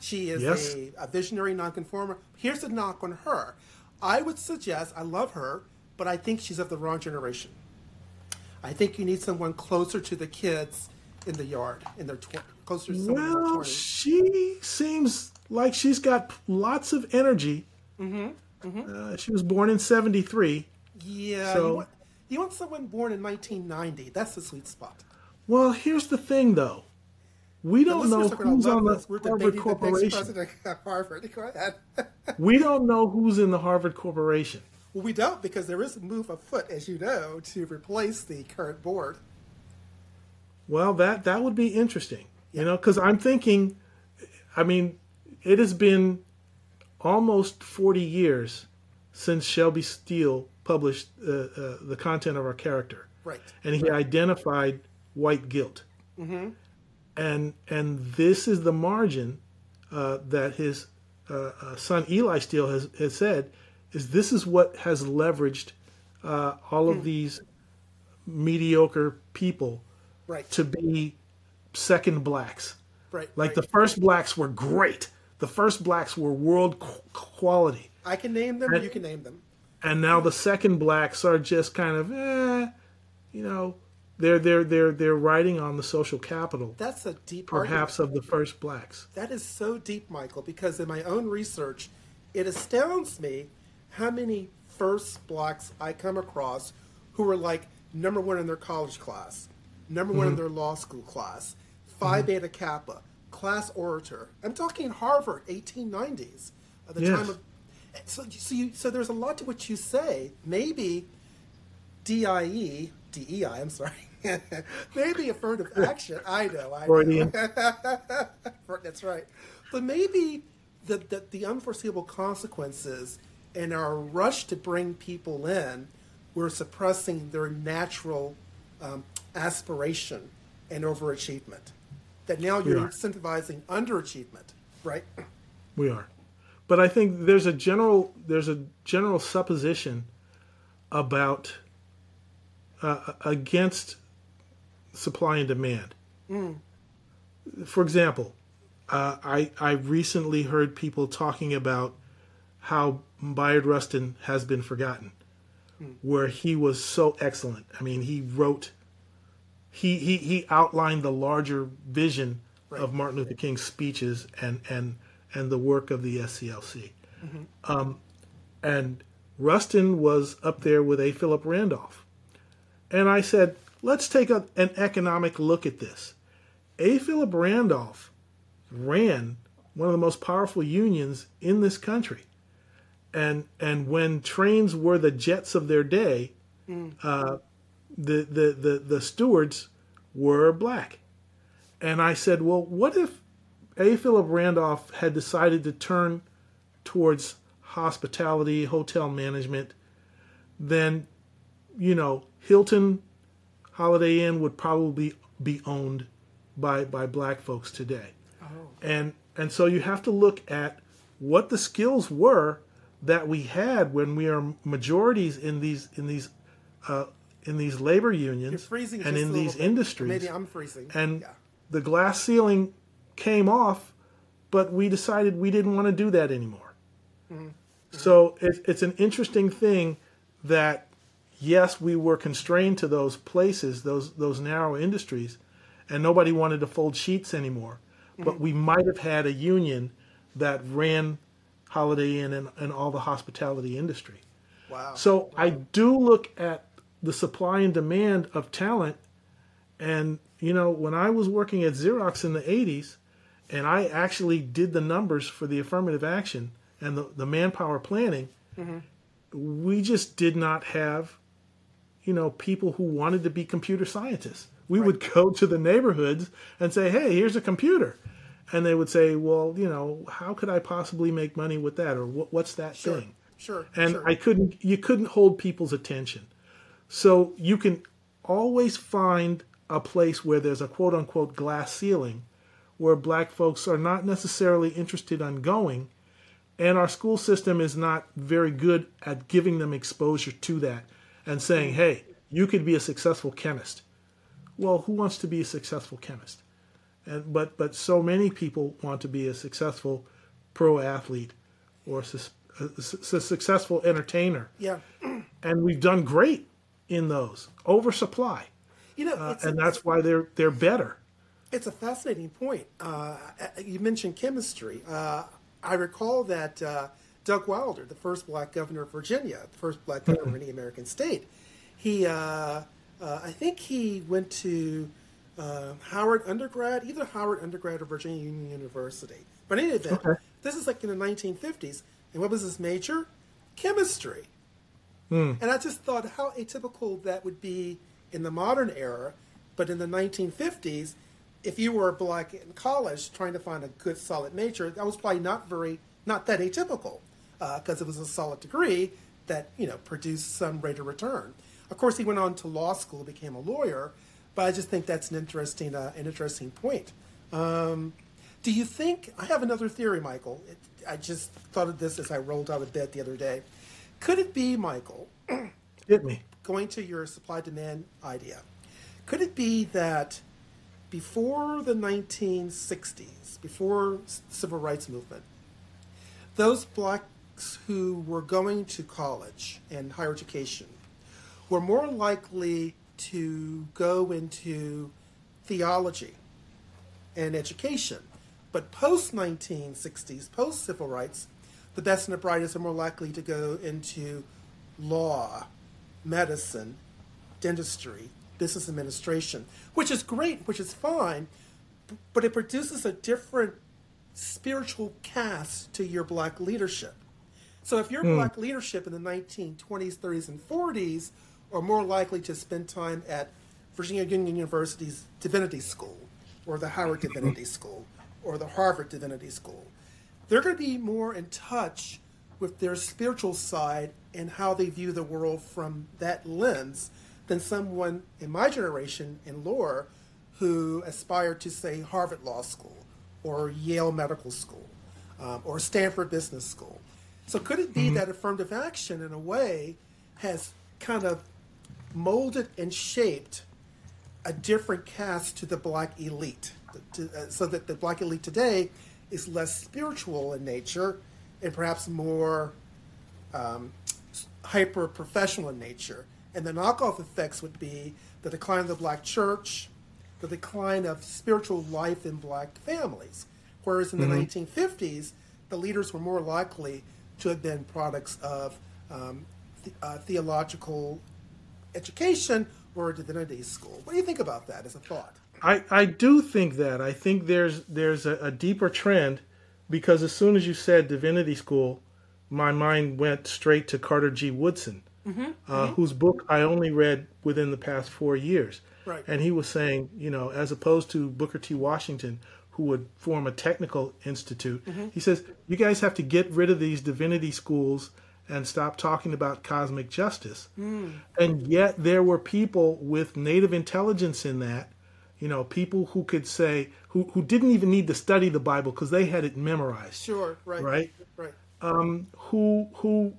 She is Yes. a, a visionary nonconformer. Here's a knock on her. I would suggest, I love her, but I think she's of the wrong generation. I think you need someone closer to the kids in the yard, in their tw- closer to someone in their Well, she seems like she's got lots of energy. Mm-hmm. Uh, she was born in '73. Yeah, So- you, want, you want someone born in 1990. That's the sweet spot. Well, here's the thing, though. We don't know listeners are gonna who's on the this. Harvard debating the Corporation. Harvard. Go ahead. We don't know who's in the Harvard Corporation. Well, we don't because there is a move afoot, as you know, to replace the current board. Well, that that would be interesting, you know, because I'm thinking, I mean, it has been almost 40 years since Shelby Steele published uh, uh, the content of our character, Right. and he identified white guilt, and and this is the margin uh, that his uh, uh, son Eli Steele has has said is this is what has leveraged uh, all of these mediocre people Right. to be second blacks. right. Like right. the first blacks were great. The first blacks were world quality. I can name them. And- You can name them. And now the second blacks are just kind of eh, you know, they're they're they're they're riding on the social capital That's a deep perhaps argument. of the first blacks. That is so deep, Michael, because in my own research, it astounds me how many first blacks I come across who were like number one in their college class, number one in Mm-hmm. their law school class, Phi Beta Kappa, class orator. I'm talking Harvard, 1890s, at the Yes. time of. So, so, you, so there's a lot to what you say. Maybe DIE, DEI, I'm sorry. maybe affirmative action. I know, I know. That's right. But maybe the, the, the unforeseeable consequences and our rush to bring people in, we're suppressing their natural um, aspiration and overachievement. That now you're incentivizing underachievement, right? We are, but I think there's a general there's a general supposition about uh, against supply and demand. For example, uh, I I recently heard people talking about how Bayard Rustin has been forgotten, where he was so excellent. I mean, he wrote, he he he outlined the larger vision of Martin Luther King's speeches and and and the work of the SCLC. Um, and Rustin was up there with A. Philip Randolph. And I said, let's take a, an economic look at this. A. Philip Randolph ran one of the most powerful unions in this country. And and when trains were the jets of their day, uh, the, the, the, the stewards were black. And I said, well, what if A. Philip Randolph had decided to turn towards hospitality, hotel management, then, you know, Hilton Holiday Inn would probably be owned by, by black folks today. And and so you have to look at what the skills were that we had when we are majorities in these in these uh, in these labor unions and in these bit. industries. Maybe I'm freezing. And yeah. the glass ceiling came off, but we decided we didn't want to do that anymore. So it, it's an interesting thing that yes, we were constrained to those places, those those narrow industries, and nobody wanted to fold sheets anymore. But we might have had a union that ran Holiday Inn and, and all the hospitality industry. Wow. So I do look at the supply and demand of talent. And, you know, when I was working at Xerox in the 80s, and I actually did the numbers for the affirmative action and the, the manpower planning, mm-hmm. we just did not have, you know, people who wanted to be computer scientists. We would go to the neighborhoods and say, hey, here's a computer. And they would say, well, you know, how could I possibly make money with that? Or what, what's that Sure. thing? Sure. and sure. I couldn't you couldn't hold people's attention. So you can always find a place where there's a quote unquote glass ceiling where black folks are not necessarily interested on going and our school system is not very good at giving them exposure to that and saying, mm. "Hey, you could be a successful chemist." Well, who wants to be a successful chemist? And but but so many people want to be a successful pro athlete or a, su- a successful entertainer, yeah. and we've done great in those oversupply, You know, uh, and that's why they're they're better. It's a fascinating point. Uh, you mentioned chemistry. Uh, I recall that uh, Doug Wilder, the first black governor of Virginia, the first black governor of any American state, he, uh, uh, I think he went to uh, Howard undergrad, either Howard undergrad or Virginia Union University. But in any event, this is like in the 1950s. And what was his major? Chemistry. And I just thought how atypical that would be in the modern era, but in the 1950s, if you were black in college trying to find a good solid major, that was probably not very not that atypical because it was a solid degree that you know produced some rate of return. Of course, he went on to law school, became a lawyer, but I just think that's an interesting uh, an interesting point. Um, do you think I have another theory, Michael? It, I just thought of this as I rolled out of bed the other day. Could it be, Michael, Hit me. going to your supply demand idea, could it be that before the 1960s, before civil rights movement, those blacks who were going to college and higher education were more likely to go into theology and education. But post 1960s, post civil rights, the best and the brightest are more likely to go into law, medicine, dentistry, business administration, which is great, which is fine, but it produces a different spiritual cast to your black leadership. So if your hmm. black leadership in the 1920s, 30s, and 40s are more likely to spend time at Virginia Union University's Divinity School, or the Howard Divinity School, or the Harvard Divinity School, they're going to be more in touch with their spiritual side and how they view the world from that lens than someone in my generation in lore who aspired to say Harvard Law School or Yale Medical School um, or Stanford Business School. So could it be that affirmative action in a way has kind of molded and shaped a different cast to the black elite, to, uh, so that the black elite today is less spiritual in nature and perhaps more um, hyper professional in nature. And the knockoff effects would be the decline of the black church, the decline of spiritual life in black families. Whereas in the 1950s, the leaders were more likely to have been products of um, uh, theological education or a divinity school. What do you think about that as a thought? I, I do think that. I think there's there's a, a deeper trend because as soon as you said divinity school, my mind went straight to Carter G. Woodson, mm-hmm, uh, mm-hmm. whose book I only read within the past four years. Right. And he was saying, you know, as opposed to Booker T. Washington, who would form a technical institute, mm-hmm. he says, you guys have to get rid of these divinity schools and stop talking about cosmic justice. And yet there were people with native intelligence in that, you know, people who could say, who, who didn't even need to study the Bible because they had it memorized Sure, right. Right. Right. who who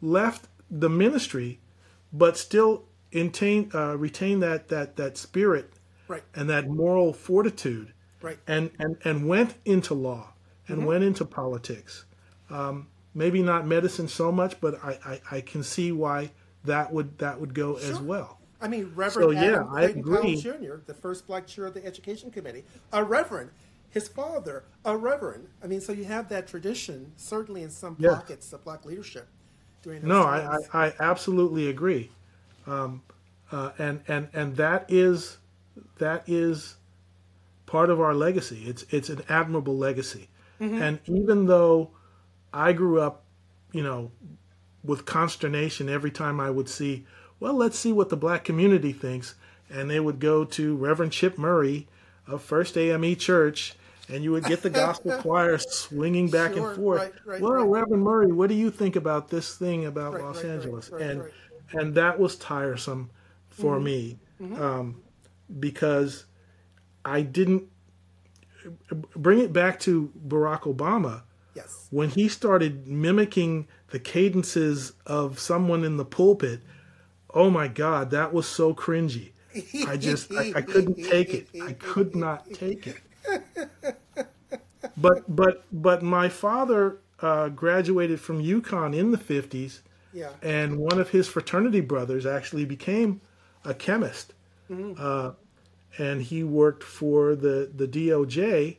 left the ministry, but still retain uh, retain that that that spirit Right. and that moral fortitude, Right. and and and went into law and went into politics. Um, maybe not medicine so much, but I, I I can see why that would that would go as well. I mean, Reverend So, yeah, Adam I Clayton Powell agree. Jr., the first black chair of the Education Committee, a reverend. His father, a reverend. I mean, so you have that tradition, certainly in some Yes. pockets of black leadership during No. I, I, I absolutely agree, um, uh, and and and that is that is part of our legacy. It's it's an admirable legacy, and even though I grew up, you know, with consternation every time I would see, well, let's see what the black community thinks, and they would go to Reverend Chip Murray of First AME Church. And you would get the gospel choir swinging back Sure, and forth. right, right, well, right. Reverend Murray, what do you think about this thing about Los Angeles? and and that was tiresome for Mm-hmm. me um, because I didn't bring it back to Barack Obama yes. when he started mimicking the cadences of someone in the pulpit. Oh my God, that was so cringy. I just I, I couldn't take it. I could not take it. But but but my father uh, graduated from UConn in the fifties, Yeah. and one of his fraternity brothers actually became a chemist, uh, and he worked for the the DOJ,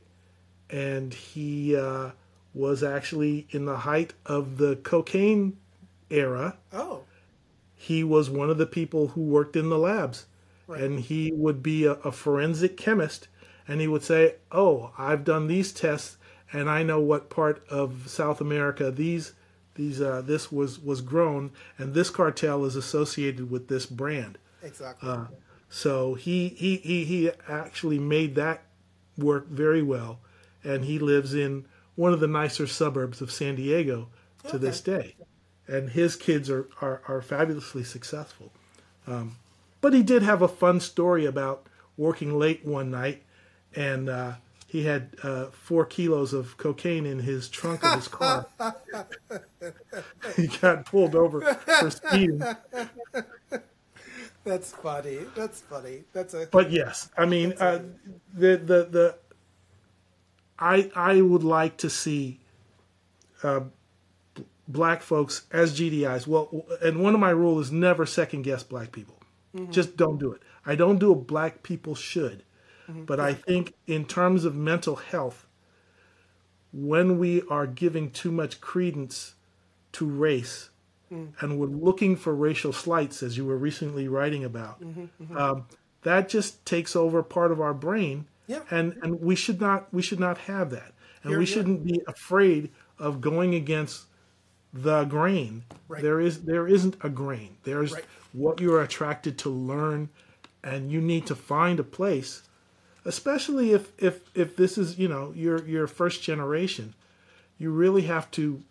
and he uh, was actually in the height of the cocaine era. Oh, he was one of the people who worked in the labs. And he would be a, a forensic chemist and he would say oh i've done these tests and i know what part of south america these these uh, this was was grown and this cartel is associated with this brand. Exactly. Uh, so he he he, he actually made that work very well and he lives in one of the nicer suburbs of san diego to this day and his kids are, are, are fabulously successful. Um, but he did have a fun story about working late one night, and uh, he had uh, four kilos of cocaine in his trunk of his car. he got pulled over for speeding. That's funny. That's funny. That's a. But yes, I mean uh, the the the I I would like to see uh, b- black folks as GDIs. Well, and one of my rules is never second guess black people. Mm-hmm. Just don't do it. I don't do it. Black people should, mm-hmm. but I think in terms of mental health, when we are giving too much credence to race mm. and we're looking for racial slights, as you were recently writing about, mm-hmm. um, that just takes over part of our brain. Yeah. And and we should not we should not have that, and Here- we shouldn't be afraid of going against the grain. Right. There is there isn't a grain. There's Right. what you're attracted to learn, and you need to find a place, especially if if if this is you know your your first generation. You really have to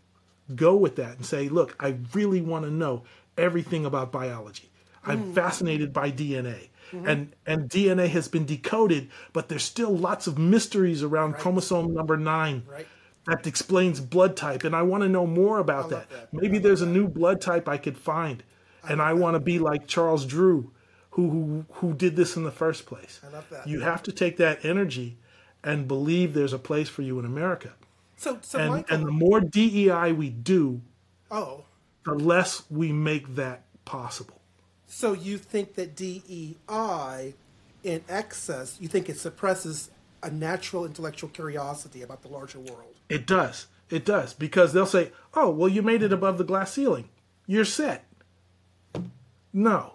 go with that and say, look, I really want to know everything about biology. I'm Mm. fascinated by DNA. Mm-hmm. And and DNA has been decoded, but there's still lots of mysteries around chromosome number 9 Right. that explains blood type and I want to know more about that. that. Maybe there's a new blood type I could find and I want to be like Charles Drew who who who did this in the first place. I love that. You have to take that energy and believe there's a place for you in America. So, so And Michael. and the more DEI we do, oh, the less we make that possible. So you think that DEI in excess, you think it suppresses a natural intellectual curiosity about the larger world? It does. It does because they'll say, "Oh, well, you made it above the glass ceiling. You're set." No,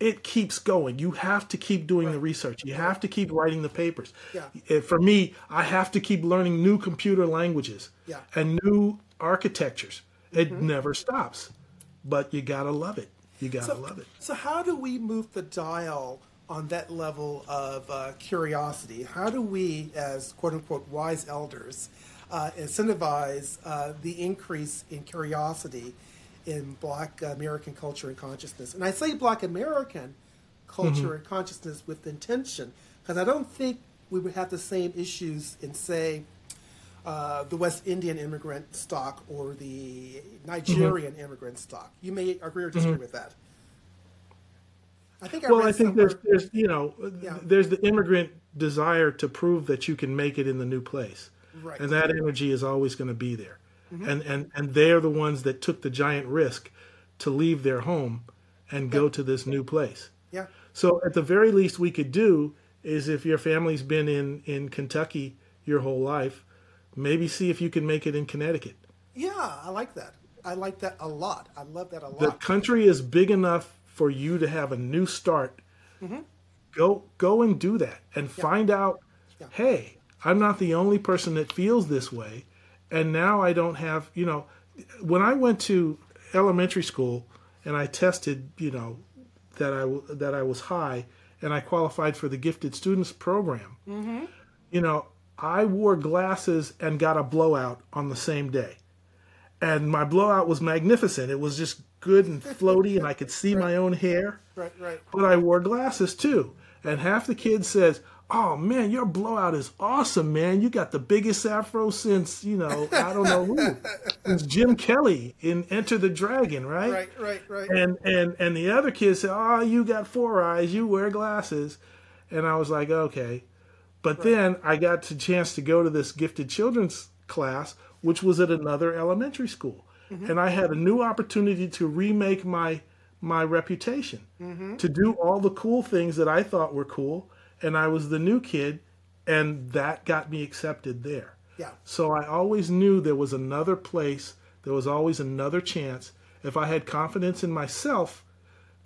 it keeps going. You have to keep doing the research. You have to keep writing the papers. Yeah. Eh, For me, I have to keep learning new computer languages Yeah. Mm-hmm. and new architectures. It never stops, but you gotta love it. You gotta So, love it. so how do we move the dial on that level of uh, curiosity? How do we, as quote unquote wise elders, uh, incentivize uh, the increase in curiosity in Black American culture and consciousness? And I say Black American culture and consciousness with intention because I don't think we would have the same issues in, say, uh, the West Indian immigrant stock or the Nigerian immigrant stock. You may agree or disagree with that. I think I Well, I think somewhere- there's, there's, you know, Yeah. there's the immigrant desire to prove that you can make it in the new place, Right. Mm-hmm. and that energy is always going to be there. And and and they're the ones that took the giant risk to leave their home and go to this new place. yeah, So at the very least we could do is if your family's been in in Kentucky your whole life, maybe see if you can make it in Connecticut. yeah, I like that. I like that a lot. I love that a lot. the country is big enough for you to have a new start. Mm-hmm. Go go and do that and find out. Hey, I'm not the only person that feels this way, and now I don't have. You know, when I went to elementary school and I tested, you know, that I that I was high and I qualified for the gifted students program. Mm-hmm. You know, I wore glasses and got a blowout on the same day and my blowout was magnificent. It was just good and floaty, and I could see my own hair. Right, right. But I wore glasses too, and half the kids says, "Oh man, your blowout is awesome, man! You got the biggest afro since you know I don't know who, since Jim Kelly in Enter the Dragon, right?" Right, right, right. And and and the other kids said, "Oh, you got four eyes. You wear glasses," and I was like, "Okay." But then I got the chance to go to this gifted children's class, which was at another elementary school, mm-hmm. and I had a new opportunity to remake my my reputation, mm-hmm. to do all the cool things that I thought were cool, and I was the new kid, and that got me accepted there. Yeah. So I always knew there was another place, there was always another chance. If I had confidence in myself,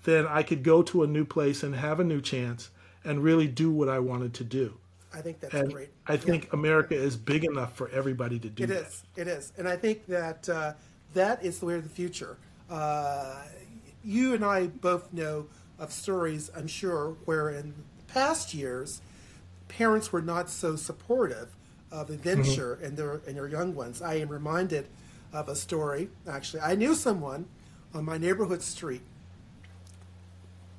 then I could go to a new place and have a new chance and really do what I wanted to do. I think that's And great. I think America is big enough for everybody to do It that. is. It is. And I think that uh, that is the way of the future. Uh, you and I both know of stories, I'm sure, where in past years, parents were not so supportive of the venture and their and their young ones. I am reminded of a story. Actually, I knew someone on my neighborhood street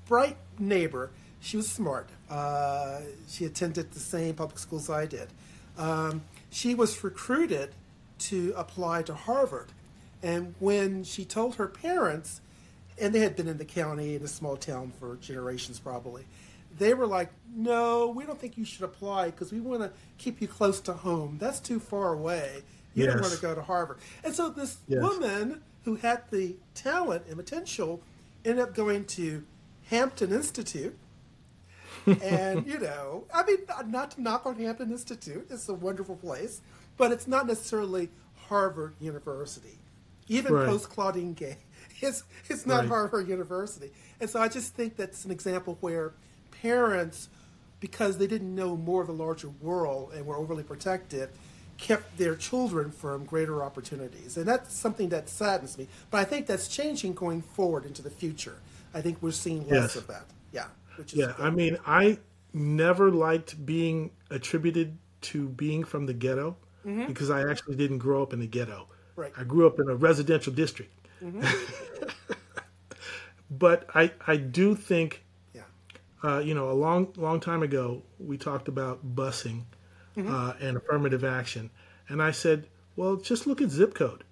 bright neighbor. She was smart. Uh, she attended the same public schools I did. Um, she was recruited to apply to Harvard. And when she told her parents, and they had been in the county in a small town for generations probably, they were like, no, we don't think you should apply because we want to keep you close to home. That's too far away. You don't want to go to Harvard. And so this Yes. woman who had the talent and potential ended up going to Hampton Institute. And, you know, I mean, not to knock on Hampton Institute, it's a wonderful place. but it's not necessarily Harvard University. Even Right. post Claudine Gay, it's it's not Right. Harvard University. And so I just think that's an example where parents, because they didn't know more of the larger world and were overly protective, kept their children from greater opportunities. And that's something that saddens me. But I think that's changing going forward into the future. I think we're seeing less Yes. of that. Yeah. Yeah. I mean, I never liked being attributed to being from the ghetto because I actually didn't grow up in the ghetto. Mm-hmm. Right. I grew up in a residential district. but I, I do think, yeah. uh, you know, a long, long time ago, we talked about busing uh, and affirmative action. And I said, well, just look at zip code.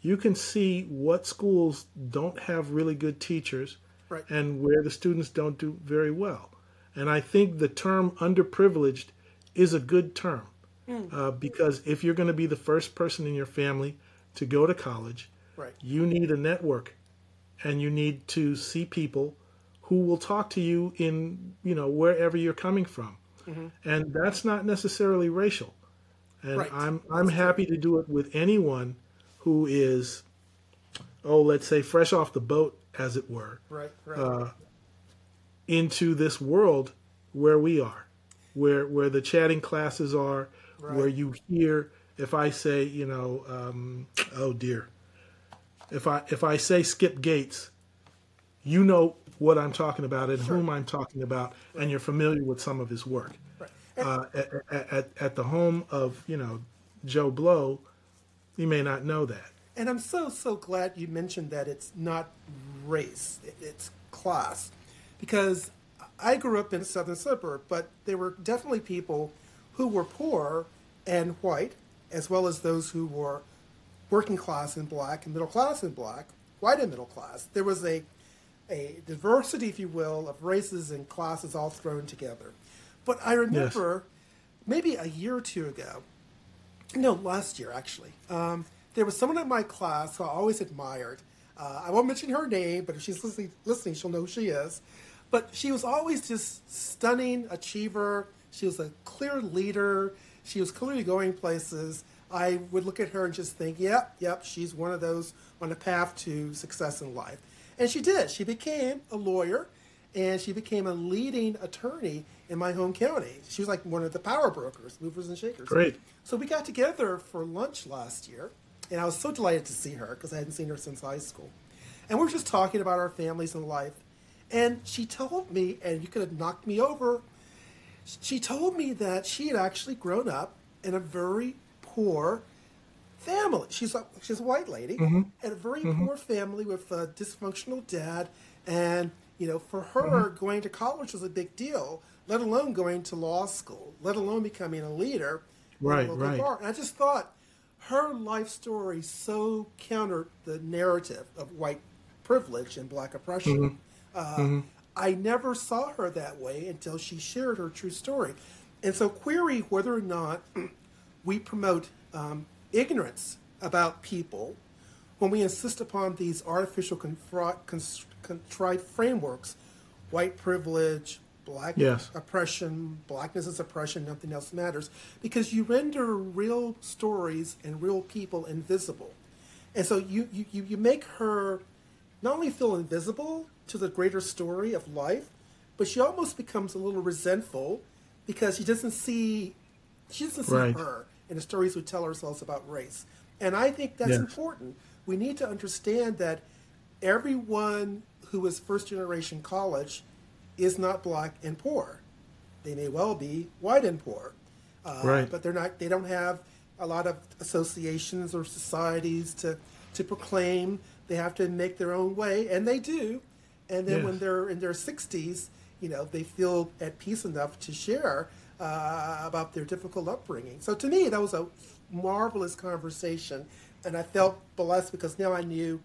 You can see what schools don't have really good teachers Right. and where the students don't do very well. And I think the term underprivileged is a good term uh, because if you're going to be the first person in your family to go to college, Right. you need a network and you need to see people who will talk to you in you know wherever you're coming from and that's not necessarily racial and Right. i'm i'm happy to do it with anyone who is oh let's say fresh off the boat as it were Right. Right. uh, into this world where we are, where where the chatting classes are, where you hear if I say, you know, um, oh dear, if I if I say Skip Gates, you know what I'm talking about and whom I'm talking about, and you're familiar with some of his work. Uh, at, at, at, at the home of you know Joe Blow, you may not know that. And I'm so so glad you mentioned that it's not race, it's class, because I grew up in a southern suburb, but there were definitely people who were poor and white, as well as those who were working class and black and middle class and black, white and middle class. There was a a diversity, if you will, of races and classes all thrown together. But I remember maybe a year or two ago, no, last year actually. Um, there was someone in my class who I always admired. Uh, I won't mention her name, but if she's listening, listening, she'll know who she is. But she was always just stunning achiever. She was a clear leader. She was clearly going places. I would look at her and just think, yep, yep, she's one of those on a path to success in life. And she did. She became a lawyer and she became a leading attorney in my home county. She was like one of the power brokers, movers and shakers. Great. So we got together for lunch last year, and I was so delighted to see her because I hadn't seen her since high school. And we were just talking about our families and life. And she told me, and you could have knocked me over, she told me that she had actually grown up in a very poor family. She's a, she's a white lady, mm-hmm. and a very mm-hmm. poor family with a dysfunctional dad. And, you know, for her, mm-hmm. going to college was a big deal, let alone going to law school, let alone becoming a leader. Right, right. bar. And I just thought her life story so countered the narrative of white privilege and black oppression. Uh, I never saw her that way until she shared her true story. And so, query whether or not we promote um, ignorance about people when we insist upon these artificial contrived frameworks white privilege, black Yes. oppression, blackness is oppression, nothing else matters, because you render real stories and real people invisible. And so you, you, you make her not only feel invisible to the greater story of life, but she almost becomes a little resentful because she doesn't see she doesn't see Right. her in the stories we tell ourselves about race. And I think that's Yes. important. We need to understand that everyone who is first generation college is not black and poor. They may well be white and poor, uh, Right. but they're not. They don't have a lot of associations or societies to to proclaim. They have to make their own way, and they do. And then Yes. when they're in their sixties, you know, they feel at peace enough to share uh, about their difficult upbringing. So to me, that was a marvelous conversation, and I felt blessed because now I knew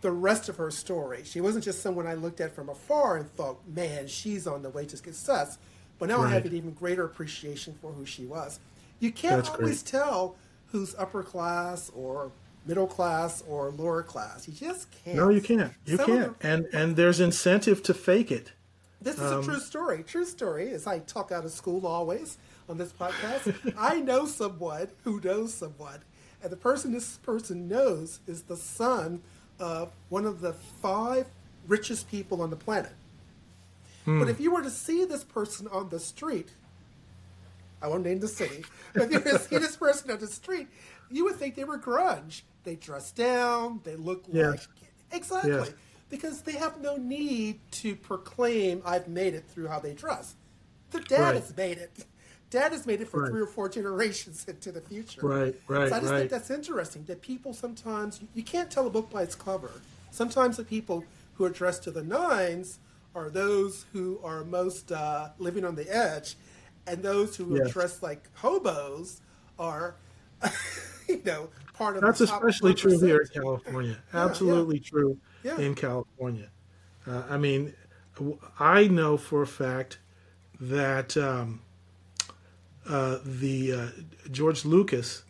the rest of her story. She wasn't just someone I looked at from afar and thought, man, she's on the way to success. But now I have an even greater appreciation for who she was. You can't That's always great. tell who's upper class or middle class or lower class. You just can't. No, you can't. You Some can't. And and there's incentive to fake it. This is a um, true story. True story. As I talk out of school always on this podcast, I know someone who knows someone, and the person this person knows is the son of one of the five richest people on the planet. Hmm. But if you were to see this person on the street, I won't name the city, but if you were to see this person on the street, you would think they were grunge. They dress down, they look Yes. like exactly Yes. because they have no need to proclaim I've made it through how they dress. Their dad Right. has made it. Dad has made it for Right. three or four generations into the future. Right, right, So I just right. think that's interesting that people sometimes you can't tell a book by its cover. Sometimes the people who are dressed to the nines are those who are most uh, living on the edge, and those who are dressed like hobos are, you know, part of. That's especially true here in California. Absolutely true Yeah. in California. Uh, I mean, I know for a fact that um, uh, the uh, George Lucas,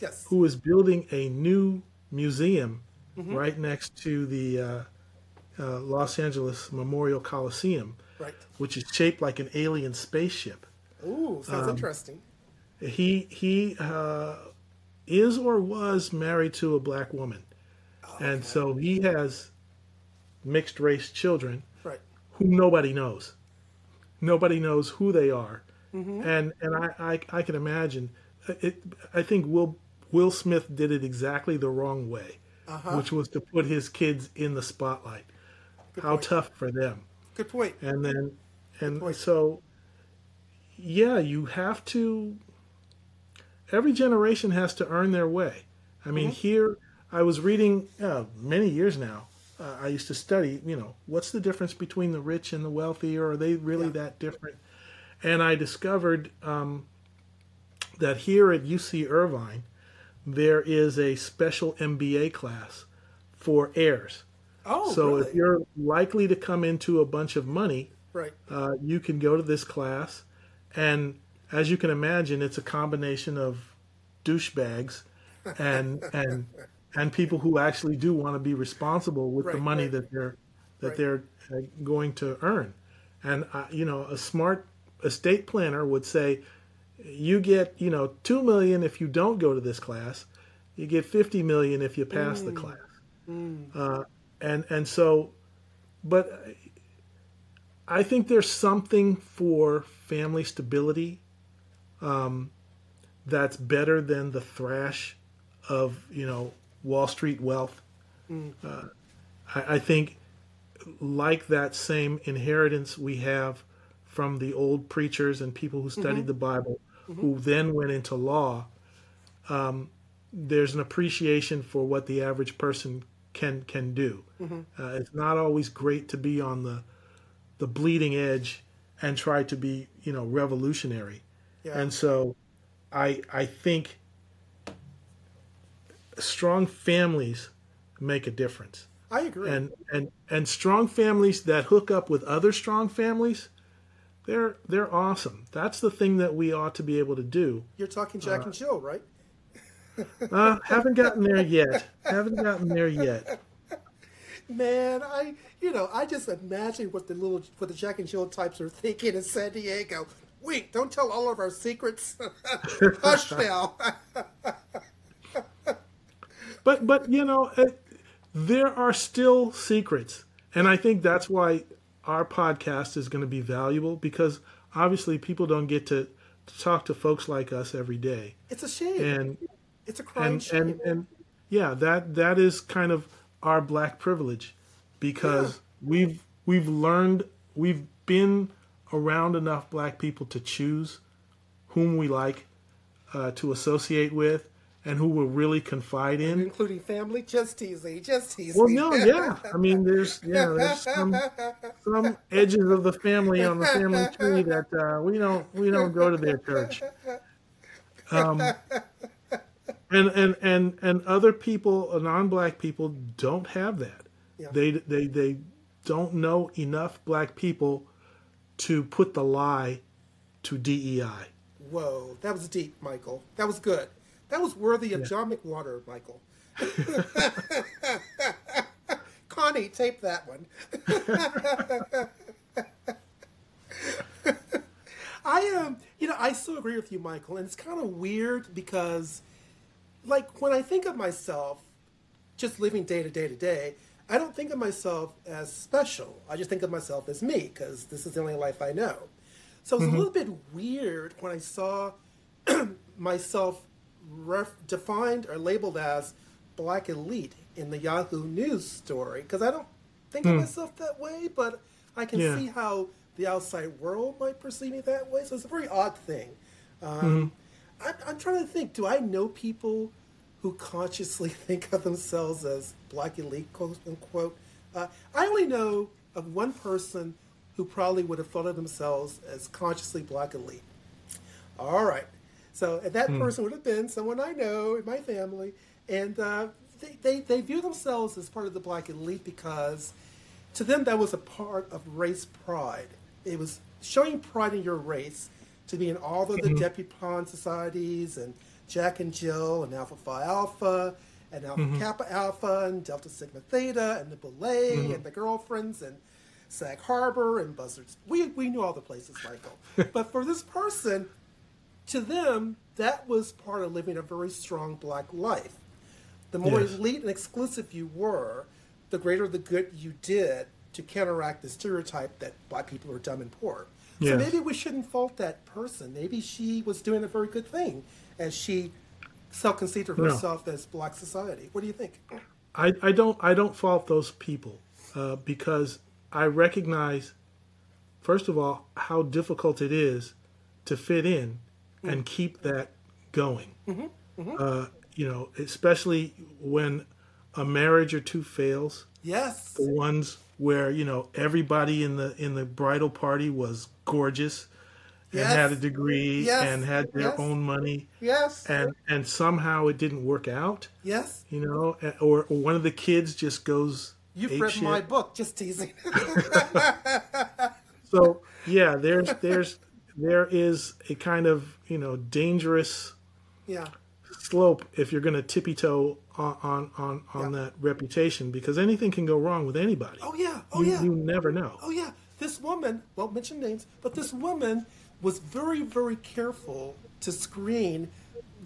Yes. who is building a new museum Mm-hmm. right next to the uh, uh, Los Angeles Memorial Coliseum, Right. which is shaped like an alien spaceship. Ooh, Um, sounds interesting. He he uh, is or was married to a black woman, and so he has mixed race children Right. who nobody knows. Nobody knows who they are, Mm-hmm. and and I, I I can imagine. It, I think Will Will Smith did it exactly the wrong way, Uh-huh. which was to put his kids in the spotlight. How point. tough for them Good point. and then and so yeah you have to every generation has to earn their way i mean Mm-hmm. here i was reading uh, many years now uh, i used to study you know what's the difference between the rich and the wealthy or are they really Yeah. that different and i discovered um, that here at uc irvine there is a special mba class for heirs Oh, so really? if you're likely to come into a bunch of money right. uh, you can go to this class, and as you can imagine, it's a combination of douchebags and and and people who actually do want to be responsible with the money right. that they're that Right. they're uh, going to earn. And uh, you know, a smart estate planner would say, you get you know two million if you don't go to this class, you get fifty million if you pass Mm. the class. Uh, and and so, but I think there's something for family stability um, that's better than the thrash of you know Wall Street wealth. Uh, I, I think like that same inheritance we have from the old preachers and people who studied the Bible, who then went into law. Um, there's an appreciation for what the average person can can do. Uh, it's not always great to be on the the bleeding edge and try to be you know revolutionary. Yeah. And so, I I think strong families make a difference I agree. and and and strong families that hook up with other strong families they're they're awesome that's the thing that we ought to be able to do You're talking Jack and Jill, right? uh, haven't gotten there yet haven't gotten there yet Man, I you know I just imagine what the little what the Jack and Jill types are thinking in San Diego. Wait, don't tell all of our secrets. Hush now. but but you know there are still secrets and i think that's why our podcast is going to be valuable because obviously people don't get to, to talk to folks like us every day it's a shame. and it's a crying and shame. and and yeah, that that is kind of our black privilege because we've we've learned we've been around enough black people to choose whom we like uh, to associate with and who we'll really confide in. including family. Just teasing, just teasing. Well, no, yeah, I mean, there's yeah, there's some some edges of the family on the family tree that uh, we don't we don't go to their church. Um, and and and and other people, non-black people, don't have that. Yeah. They they they don't know enough black people to put the lie to DEI. Whoa, that was deep, Michael. That was good. That was worthy of John McWhorter, Michael. Connie, tape that one. I am, um, you know, I so agree with you, Michael, and it's kind of weird because, like, when I think of myself, just living day to day to day, I don't think of myself as special. I just think of myself as me because this is the only life I know. So it was a little bit weird when I saw myself ref- defined or labeled as black elite in the Yahoo News story because I don't think of myself that way, but I can Yeah. see how the outside world might perceive me that way. So it's a very odd thing. Um, I'm, I'm trying to think. Do I know people who consciously think of themselves as black elite, quote unquote? Uh, I only know of one person who probably would have thought of themselves as consciously black elite. All right. So and that hmm. person would have been someone I know in my family, and uh, they, they they view themselves as part of the black elite because to them that was a part of race pride. It was showing pride in your race to be in all of the mm-hmm. debutante societies and Jack and Jill and Alpha Phi Alpha and Alpha mm-hmm. Kappa Alpha and Delta Sigma Theta and the Boulé and mm-hmm. the girlfriends and Sag Harbor and Buzzards. We we knew all the places, Michael. but for this person, to them, that was part of living a very strong black life. The more Yes. elite and exclusive you were, the greater the good you did to counteract the stereotype that black people are dumb and poor. So maybe we shouldn't fault that person. Maybe she was doing a very good thing as she self-conceived of No. herself as black society. What do you think? I, I don't I don't fault those people uh, because I recognize, first of all, how difficult it is to fit in and mm. keep that going. Mm-hmm. Mm-hmm. Uh, you know, especially when a marriage or two fails. Yes. The ones where you know everybody in the in the bridal party was gorgeous and Yes. had a degree Yes. and had their Yes. own money Yes. and and somehow it didn't work out yes. you know, or, or one of the kids just goes. You've read shit. my book. Just teasing. So yeah, there's there's there is a kind of you know dangerous yeah. slope if you're going to tippy toe on on on, on Yeah. that reputation because anything can go wrong with anybody. Oh yeah. Oh you, yeah. you never know. Oh yeah, this woman won't mention names, but this woman was very, very careful to screen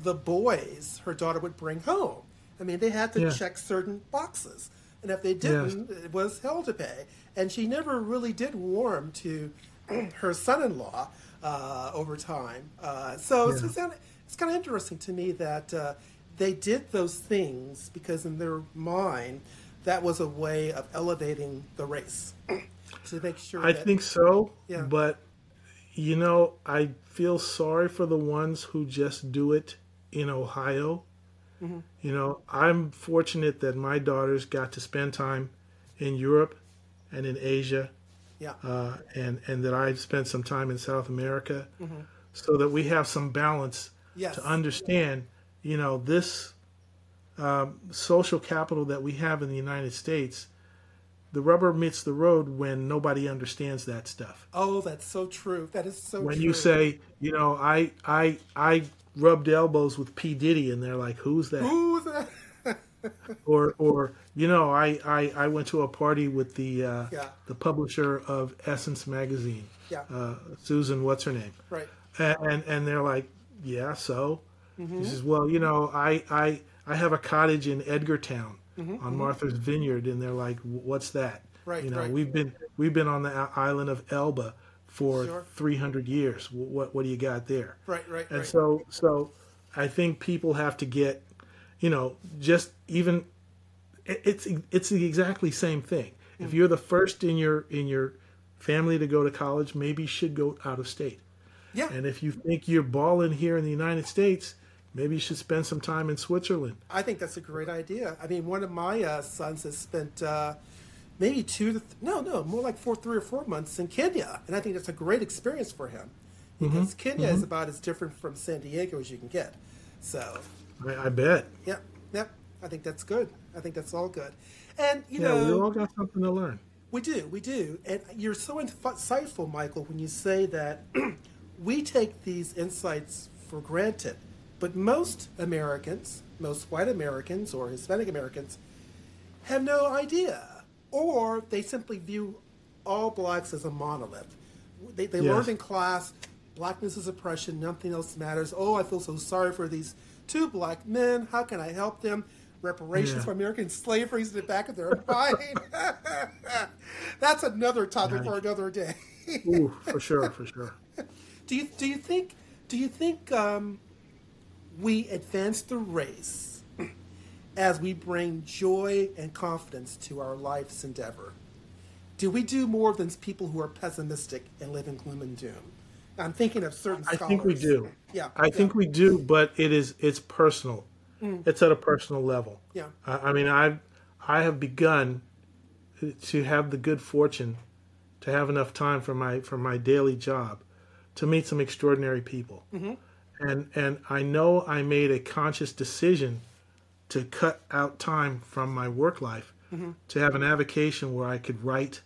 the boys her daughter would bring home. I mean, they had to Yeah. check certain boxes, and if they didn't, it was hell to pay. And she never really did warm to her son-in-law uh, over time. Uh, so it's, Yeah. it's, kind of, it's kind of interesting to me that uh, they did those things because in their mind, that was a way of elevating the race to make sure. I that, think so, Yeah. but you know, I feel sorry for the ones who just do it in Ohio. Mm-hmm. You know, I'm fortunate that my daughters got to spend time in Europe and in Asia, Yeah. uh, and and that I've spent some time in South America, Mm-hmm. so that we have some balance Yes. to understand. You know, this um, social capital that we have in the United States. The rubber meets the road when nobody understands that stuff Oh, that's so true. That is so when true. you say, you know, I I I rubbed elbows with P Diddy, and they're like, "Who's that?" Who's that? Or or you know, I I, I went to a party with the uh, Yeah. the publisher of Essence magazine, Yeah. uh, Susan, what's her name? Right. And and, and they're like, "Yeah, so." Mm-hmm. He says, "Well, you know, I I I have a cottage in Edgartown Mm-hmm, on Martha's Vineyard," and they're like, "What's that?" Right, You know, right. we've been we've been on the island of Elba for Sure. 300 years. Wh- What what do you got there? Right, right, And right. so so I think people have to get, you know, just even it's it's the exactly same thing. If you're the first in your in your family to go to college, maybe you should go out of state. Yeah. And if you think you're balling here in the United States, maybe you should spend some time in Switzerland. I think that's a great idea. I mean, one of my uh, sons has spent uh, maybe two to th- no, no, more like four, three or four months in Kenya, and I think that's a great experience for him because Kenya is about as different from San Diego as you can get. So, I, I bet. yep, yep. I think that's good. I think that's all good. And you Yeah, know, we all got something to learn. We do, we do. And you're so insightful, Michael, when you say that we take these insights for granted. But most Americans, most white Americans or Hispanic Americans, have no idea. Or they simply view all blacks as a monolith. They, they Yes. learned in class blackness is oppression, nothing else matters. Oh, I feel so sorry for these two black men. How can I help them? Reparations Yeah. for American slavery is in the back of their mind. That's another topic for another day. Ooh, for sure, for sure. Do you do you think do you think um, we advance the race as we bring joy and confidence to our life's endeavor? Do we do more than people who are pessimistic and live in gloom and doom? I'm thinking of certain. I Scholars. think we do. Yeah, I think we do, but it is it's personal. Mm. It's at a personal level. Yeah. I, I mean, I I have begun to have the good fortune to have enough time for my for my daily job to meet some extraordinary people, mm-hmm. and and I know I made a conscious decision to cut out time from my work life mm-hmm. to have an avocation where I could write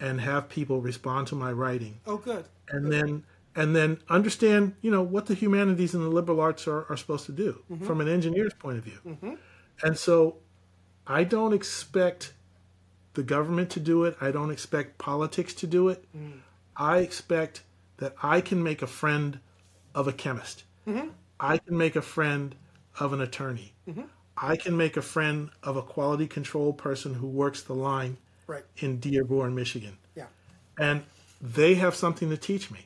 and have people respond to my writing Oh, good. and then and then understand you know what the humanities and the liberal arts are, are supposed to do mm-hmm. from an engineer's point of view. Mm-hmm. And so i don't expect the government to do it. I don't expect politics to do it. Mm. I expect that i can make a friend of a chemist. Mm-hmm. I can make a friend of an attorney. I can make a friend of a quality control person who works the line Right. in dearborn michigan. Yeah. and they have something to teach me.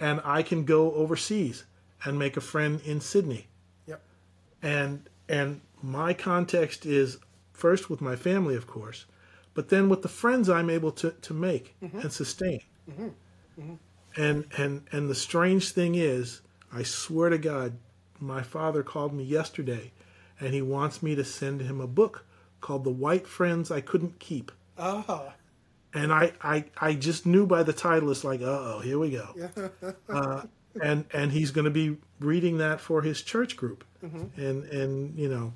And I can go overseas and make a friend in Sydney. Yep. And and my context is first with my family, of course, but then with the friends I'm able to, to make mm-hmm. and sustain. Mm-hmm. Mm-hmm. And and and the strange thing is, I swear to God, my father called me yesterday and he wants me to send him a book called The White Friends I Couldn't Keep Oh, and I, I, I just knew by the title it's like uh oh here we go uh, and and he's going to be reading that for his church group and and you know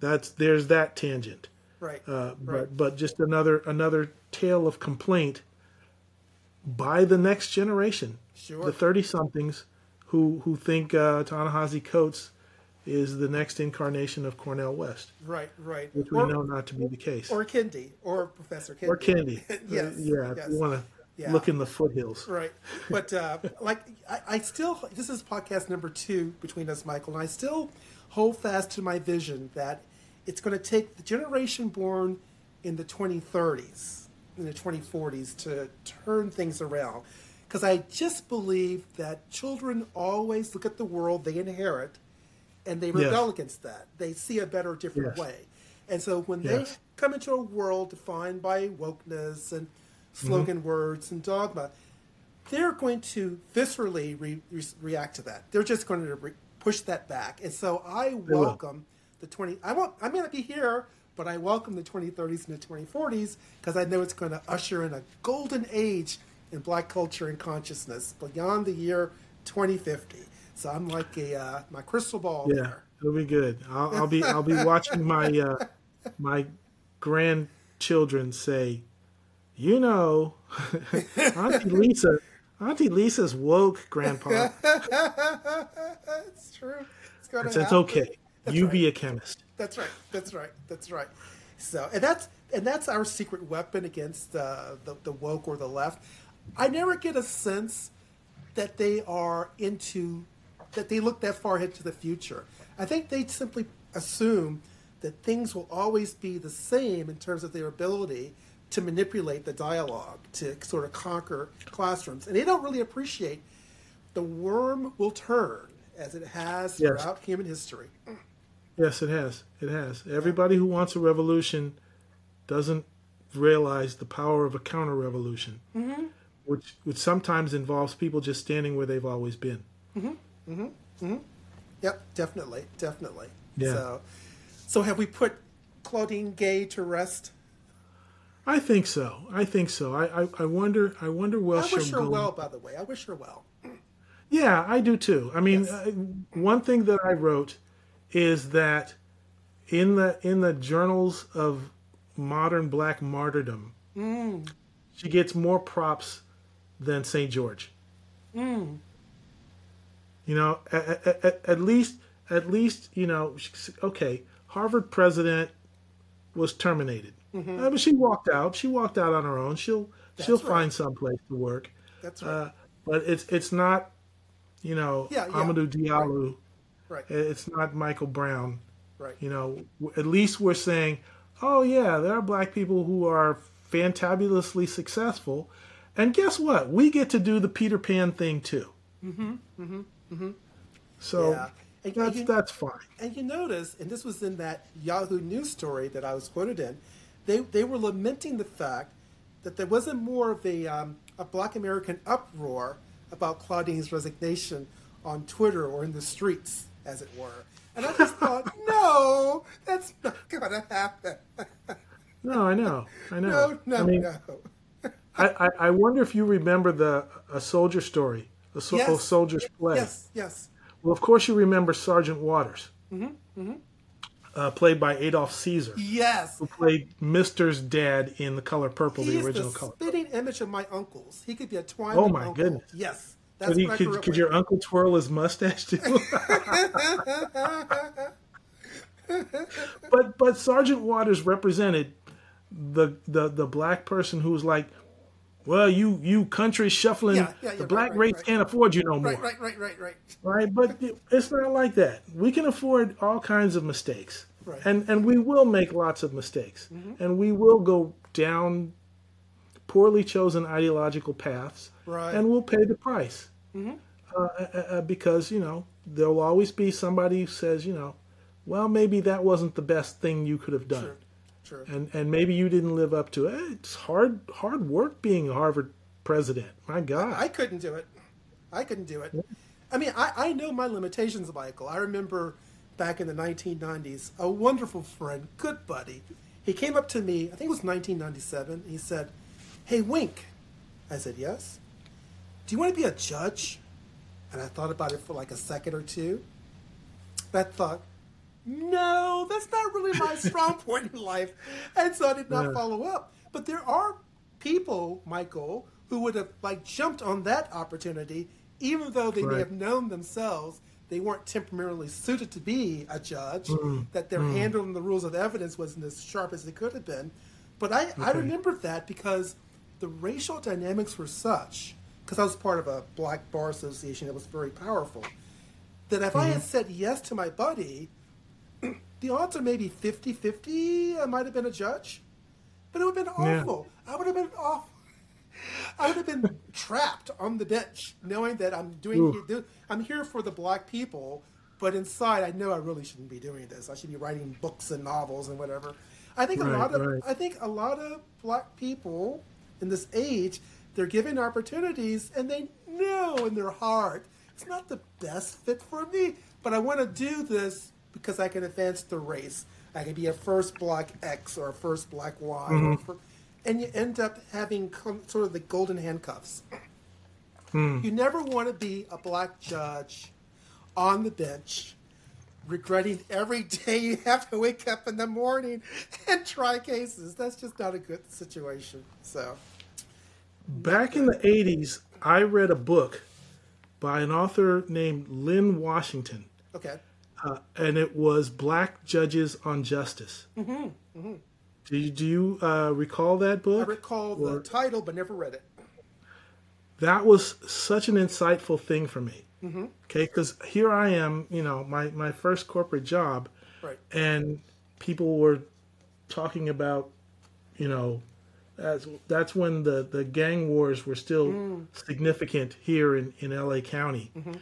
that's there's that tangent right. uh, but Right. but just another another tale of complaint by the next generation Sure. the 30 somethings who who think uh, Ta-Nehisi Coates is the next incarnation of Cornel West right. Right. which we Or- know not to be the case Or Kendi, or Professor Kendi. or Yes, Uh, yeah if yes. you want to Yeah. look in the foothills Right. But uh, like I, I still this is podcast number two between us, Michael, and I still hold fast to my vision that it's going to take the generation born in the 2030s, in the 2040s, to turn things around. Because I just believe that children always look at the world they inherit and they rebel Yes. against that. They see a better, different Yes. way. And so when Yes. they come into a world defined by wokeness and slogan Mm-hmm. words and dogma, they're going to viscerally re- re- react to that. They're just going to re- push that back. And so I welcome the 20. I won't. I may not be here, but I welcome the 2030s and the 2040s because I know it's going to usher in a golden age in Black culture and consciousness beyond the year 2050. So I'm like a uh, my crystal ball Yeah, there. it'll be good. I'll, I'll be I'll be watching my uh, my grandchildren say, you know, Auntie Lisa, Auntie Lisa's woke, Grandpa. It's true. It's going It's, to it's okay. That's you right. be a chemist. That's right. That's right. That's right. So, and that's and that's our secret weapon against uh, the the woke or the left. I never get a sense that they are into that they look that far ahead to the future. I think they simply assume that things will always be the same in terms of their ability to manipulate the dialogue to sort of conquer classrooms, and they don't really appreciate the worm will turn as it has Yes. throughout human history. Yes, it has. It has. Everybody who wants a revolution doesn't realize the power of a counter revolution, Mm-hmm. which which sometimes involves people just standing where they've always been. Yep, definitely, definitely. Yeah. So, so have we put Claudine Gay to rest? I think so. I think so. I I, I wonder. I wonder where I wish her well, by the way. I wish her well. Yeah, I do too. I mean, Yes. uh, one thing that I wrote is that in the in the journals of modern black martyrdom, Mm. she gets more props than St. George. Mm. You know, at, at, at least at least you know, okay, Harvard president was terminated, Mm-hmm. Uh, but she walked out. She walked out on her own. She'll she'll right. find some place to work. That's right. Uh, but it's it's not, you know, Yeah, yeah. Amadou Diallo. Right. It's not Michael Brown. Right. You know, at least we're saying, oh yeah, there are black people who are fantabulously successful, and guess what? We get to do the Peter Pan thing too. Mm-hmm. Mm-hmm. Mm-hmm. So Yeah. And- that's and you- that's fine. And you notice, and this was in that Yahoo News story that I was quoted in, they they were lamenting the fact that there wasn't more of a um, a Black American uproar about Claudine's resignation on Twitter or in the streets, as it were. And I just thought, no, that's not going to happen. No, I know, I know. No, no, I mean, no. I, I, I wonder if you remember the a soldier story, a, so, Yes. soldier's play. Yes, yes. Well, of course you remember Sergeant Waters, Uh, played by Adolph Caesar, Yes. who played Mister's dad in The Color Purple, He the is original the color. spitting image of my uncles. He could be a twine. Oh, my uncle. goodness. Yes. That's Could, he, could, could with. your uncle twirl his mustache too? but but Sergeant Waters represented the the the black person who was like, well, you you country shuffling, Yeah, yeah, yeah, the black right, race right. can't afford you no more, Right, right, right, right, right. right? But it's not like that. We can afford all kinds of mistakes, Right. Mm-hmm. and and we will make lots of mistakes, and we will go down poorly chosen ideological paths. Mm-hmm. and we'll pay the price. Uh, uh, uh, because you know there will always be somebody who says, you know, well, maybe that wasn't the best thing you could have done, Sure. And and maybe you didn't live up to it. It's hard hard work being a Harvard president. My God, I couldn't do it. I couldn't do it. I mean, I, I know my limitations, Michael. I remember back in the 1990s, a wonderful friend, good buddy, he came up to me, I think it was 1997. He said, Hey, Wink. I said, Yes. Do you want to be a judge? And I thought about it for like a second or two. I thought, no, that's not really my strong point in life. And so I did not Yeah. follow up. But there are people, Michael, who would have like jumped on that opportunity, even though they may have known themselves they weren't temporarily suited to be a judge, Mm. that their handle on the rules of evidence wasn't as sharp as it could have been. But I, I remember that because the racial dynamics were such, because I was part of a black bar association that was very powerful, that if I had Mm-hmm. said yes to my buddy, the odds are maybe 50 50 I might have been a judge. But it would have been Yeah. awful. I would have been awful. I would have been trapped on the bench, knowing that I'm doing, Ooh. I'm here for the black people, but inside I know I really shouldn't be doing this. I should be writing books and novels and whatever. I think a lot of right. I think a lot of black people in this age they're given opportunities and they know in their heart it's not the best fit for me, but I want to do this because I can advance the race. I can be a first black X or a first black Y, Mm-hmm. and you end up having com- sort of the golden handcuffs. Hmm. You never want to be a black judge on the bench, regretting every day you have to wake up in the morning and try cases. That's just not a good situation. So, Back in the 80s, I read a book by an author named Linn Washington, okay. Uh, and it was Black Judges on Justice. Mm-hmm. Do you, do you uh, recall that book? I recall the title, but never read it. that was such an insightful thing for me. Mm-hmm. Okay, because here I am, you know, my, my first corporate job, Right. and people were talking about, you know, that's that's when the, the gang wars were still Mm. significant here in, in LA County. Mm-hmm.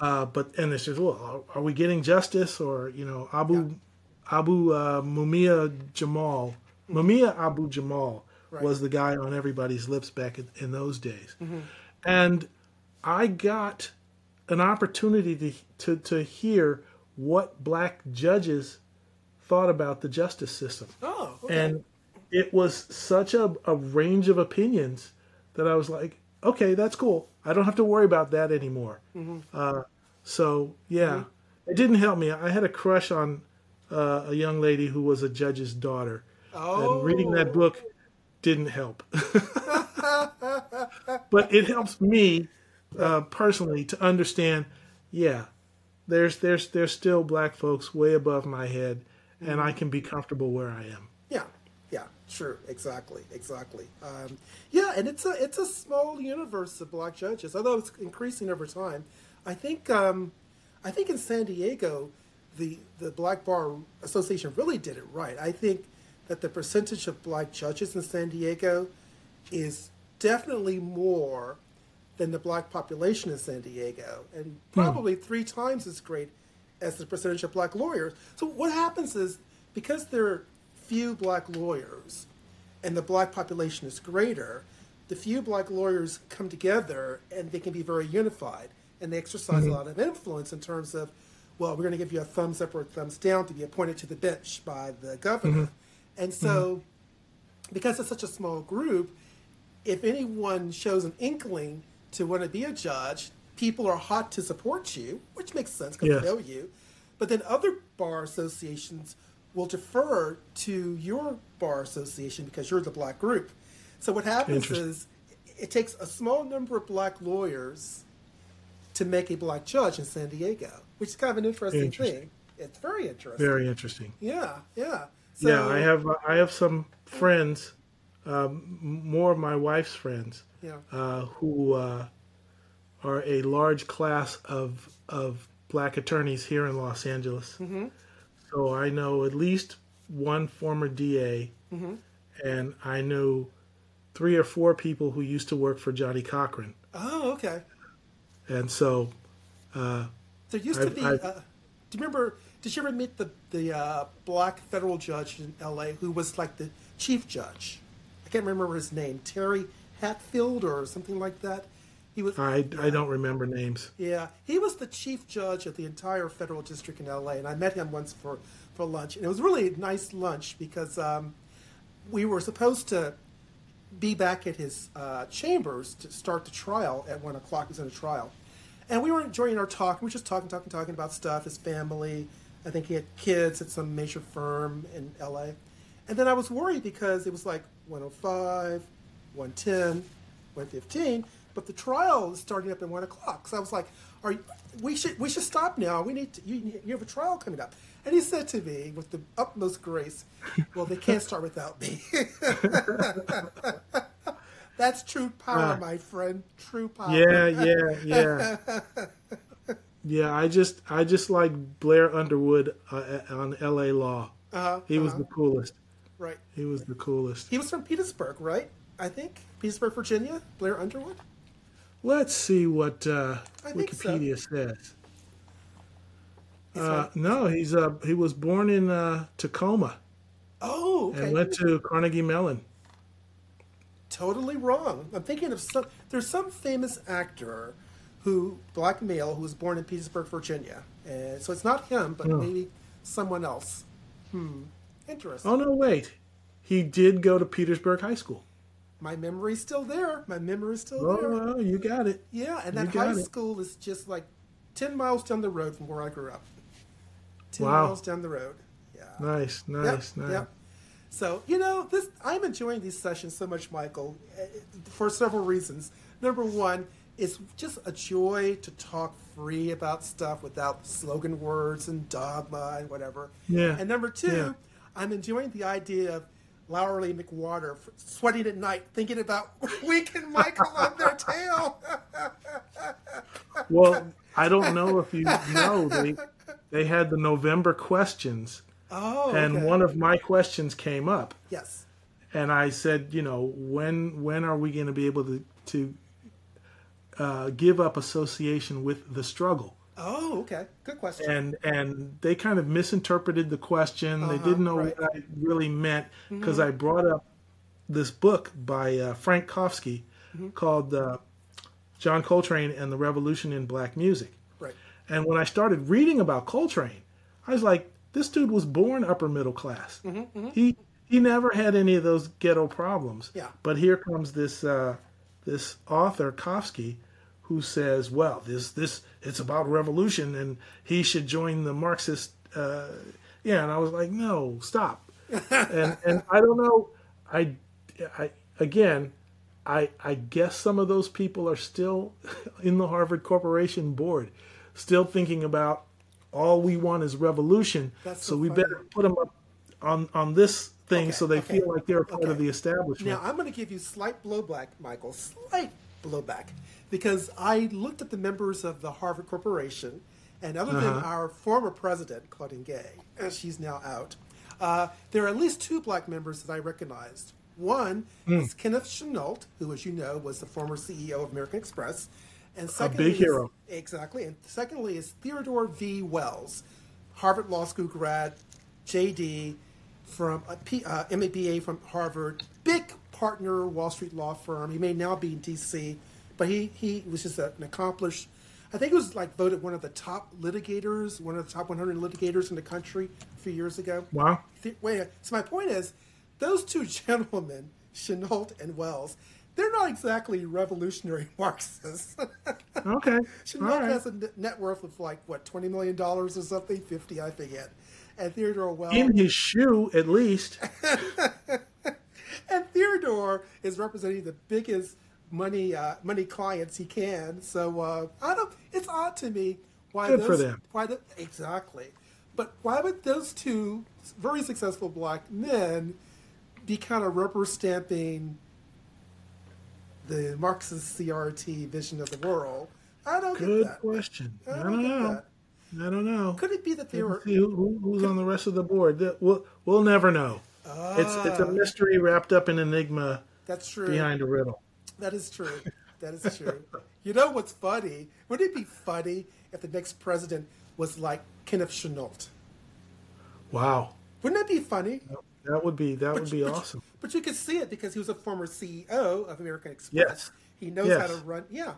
Uh, but and they says, well, are, are we getting justice or you know Abu Abu uh, Mumia Jamal Mumia Abu Jamal Right. was the guy on everybody's lips back in, in those days, and I got an opportunity to, to to hear what black judges thought about the justice system Oh, okay. and it was such a, a range of opinions that I was like, okay, that's cool. I don't have to worry about that anymore. Uh, so yeah, it didn't help me. I had a crush on uh, a young lady who was a judge's daughter, oh, and reading that book didn't help. but it helps me uh, personally to understand. Yeah, there's there's there's still black folks way above my head, and I can be comfortable where I am. True, exactly, exactly. Um, yeah, and it's a it's a small universe of black judges, although it's increasing over time. I think um, I think in San Diego, the the Black Bar Association really did it right. I think that the percentage of black judges in San Diego is definitely more than the black population in San Diego, and probably three times as great as the percentage of black lawyers. So what happens is because there are few black lawyers and the black population is greater, the few black lawyers come together and they can be very unified and they exercise a mm-hmm. lot of influence in terms of, well, we're going to give you a thumbs up or a thumbs down to be appointed to the bench by the governor. Mm-hmm. And so, mm-hmm. because it's such a small group, if anyone shows an inkling to want to be a judge, people are hot to support you, which makes sense because Yes. they know you. But then other bar associations will defer to your bar association because you're the black group. So what happens is it takes a small number of black lawyers to make a black judge in San Diego, which is kind of an interesting, Interesting. thing. It's very interesting. Very interesting. Yeah, yeah. So, yeah, I have I have some friends, um, more of my wife's friends, Yeah. uh, who uh, are a large class of of black attorneys here in Los Angeles. Mm-hmm. So I know at least one former DA, Mm-hmm. and I know three or four people who used to work for Johnnie Cochran, Oh, okay. and so There used to I've- be. Uh, do you remember? Did you ever meet the the uh, black federal judge in L.A. who was like the chief judge? I can't remember his name. Terry Hatfield or something like that. He was. I I don't remember names. Yeah, he was the chief judge of the entire federal district in LA, and I met him once for, for lunch, and it was really a nice lunch because um, we were supposed to be back at his uh, chambers to start the trial at one o'clock. He was in a trial, and we were enjoying our talk. We were just talking, talking, talking about stuff, his family. I think he had kids at some major firm in LA, and then I was worried because it was like 105, 110, 115, but the trial is starting up at one o'clock. So I was like, "Are you, we should we should stop now? We need to, you, you have a trial coming up." And he said to me with the utmost grace, "Well, they can't start without me." That's true power, Ah. my friend. True power. Yeah, yeah, yeah. yeah, I just I just like Blair Underwood uh, on L.A. Law. Uh-huh, He was uh-huh. the coolest. Right. He was the coolest. He was from Petersburg, right? I think Petersburg, Virginia. Blair Underwood. Let's see what uh, think so. Wikipedia says. Uh, no, he's uh, he was born in uh, Tacoma oh, okay. and went to Carnegie Mellon. totally wrong. I'm thinking of some. There's some famous actor who black male who was born in Petersburg, Virginia, and so it's not him, but Oh. maybe someone else. Hmm. Interesting. Oh no, wait, he did go to Petersburg High School. My memory's still there. My memory's still Oh, there. well, you got it. Yeah, and that high it. school is just like ten miles down the road from where I grew up. Ten Wow. miles down the road. Yeah. Nice, Yep, nice, nice. yep. So you know, this I'm enjoying these sessions so much, Michael, eh, for several reasons. Number one, it's just a joy to talk free about stuff without slogan words and dogma and whatever. Yeah, And number two, yeah. I'm enjoying the idea of Loury McWhorter sweating at night, thinking about Wink and Michael on their tail. Well, I don't know if you know they they had the November questions, Oh, and okay. one of my questions came up, yes. and I said, you know, when when are we going to be able to to uh, give up association with the struggle? Oh, okay. Good question. and and they kind of misinterpreted the question. they didn't know Uh-huh, right. what I really meant because I brought up this book by uh, Frank Kofsky Mm-hmm. called uh, John Coltrane and the Revolution in Black Music. right. And when I started reading about Coltrane, I was like, this dude was born upper middle class. He he never had any of those ghetto problems. Yeah. But here comes this uh, this author Kofsky, who says, well, this this it's about revolution, and he should join the Marxist. Uh, yeah, and I was like, no, stop. and and I don't know. I I again. I, I guess some of those people are still in the Harvard Corporation board, still thinking about all we want is revolution. That's so so we better put them up on on this thing, Okay, so they okay, feel like they're a part of the establishment. Now, I'm going to give you slight blowback, Michael, slight blowback, because I looked at the members of the Harvard Corporation, and other than Uh-huh. our former president, Claudine Gay, and she's now out, uh, there are at least two black members that I recognized. One Hmm. is Kenneth Chenault, who, as you know, was the former CEO of American Express. And secondly big is- hero. exactly. And secondly is Theodore V. Wells, Harvard Law School grad, JD, from a P, uh, MBA from Harvard, big partner Wall Street law firm. He may now be in D.C., but he he was just an accomplished. I think he was like voted one of the top litigators, one of the top 100 litigators in the country a few years ago. Wow. Wait, so my point is, those two gentlemen, Chenault and Wells, they're not exactly revolutionary Marxists. Okay. Chenault right. has a net worth of like what twenty million dollars or something, fifty, I forget. And Theodore Wells, In his shoe, at least. and Theodore is representing the biggest money uh, money clients he can. So uh, I don't. It's odd to me why Good those for them. why the, exactly, but why would those two very successful black men be kind of rubber stamping the Marxist CRT vision of the world? I don't Good get that. question. I I don't don't know. I don't know. Could it be that they were who, who- who's on the rest of the board. We'll, we'll never know. It's it's a mystery wrapped up in enigma That's true. behind a riddle. That is true. That is true. you know what's funny? Wouldn't it be funny if the next president was like Kenneth Chenault? Wow, Wouldn't that be funny? that would be that would be But- awesome. But you could see it because he was a former CEO of American Express. Yes. He knows Yes. how to run. Yeah.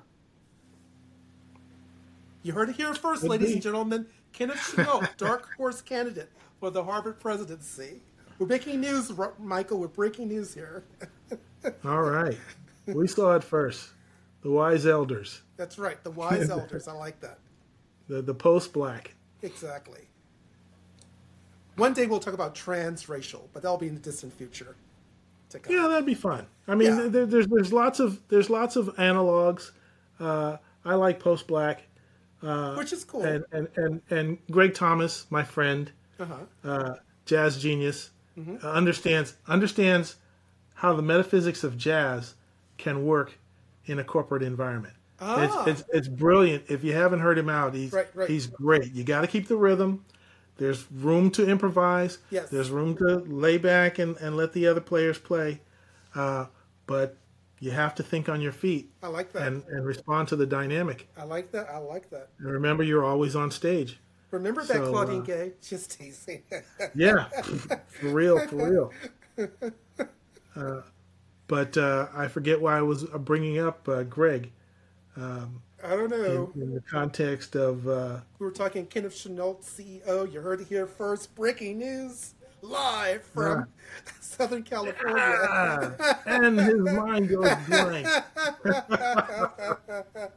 You heard it here first, Could ladies be. and gentlemen. Kenneth Chenault, dark horse candidate for the Harvard presidency. We're breaking news, Michael. We're breaking news here. All right, we saw it first. The wise elders, That's right. The wise elders. I like that. the the post black. Exactly. One day we'll talk about transracial, but that'll be in the distant future. Yeah, that'd be fun. I mean, Yeah. there, there's there's lots of there's lots of analogs. Uh, I like post black, Which is cool. and, and and and Greg Thomas, my friend, uh-huh. uh, jazz genius, Mm-hmm. uh, understands understands how the metaphysics of jazz can work in a corporate environment. Ah. It's, it's it's brilliant. If you haven't heard him out, he's Right, right. he's great. You got to keep the rhythm. There's room to improvise. Yes. There's room to lay back and, and let the other players play. Uh, but you have to think on your feet I like that. and, and respond to the dynamic. I like that. I like that. And remember, you're always on stage. Remember that So, Claudine uh, Gay? Just teasing. Yeah, for real, for real. Uh, but uh, I forget why I was uh, bringing up uh, Greg I don't know. in, in the context of. Uh, We were talking Kenneth Chenault, CEO. You heard it here first. Breaking news live from Southern California. ah, and his mind goes blank.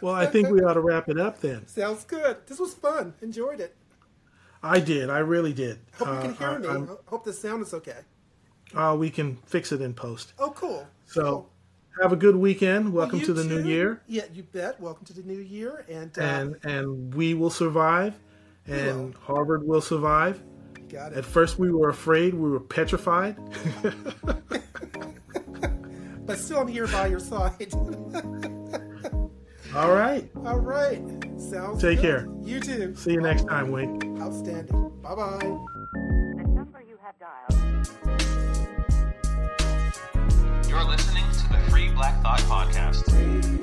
well, I think we ought to wrap it up then. Sounds good. This was fun. Enjoyed it. I did. I really did. Hope you can Uh, hear I- me. I'm- Hope the sound is okay. Uh, we can fix it in post. Oh, cool. So, have a good weekend. Welcome You to the new year, Yeah, you bet. Welcome to the new year. And, uh, and and we will survive, and Harvard will survive. got it. At first, we were afraid. We were petrified. But still, I'm here by your side. All right. All right. Sounds Take good. care. You too. See you next time, Wink. Outstanding. Bye bye. The number you have dialed you're listening to the Free Black Thought Podcast.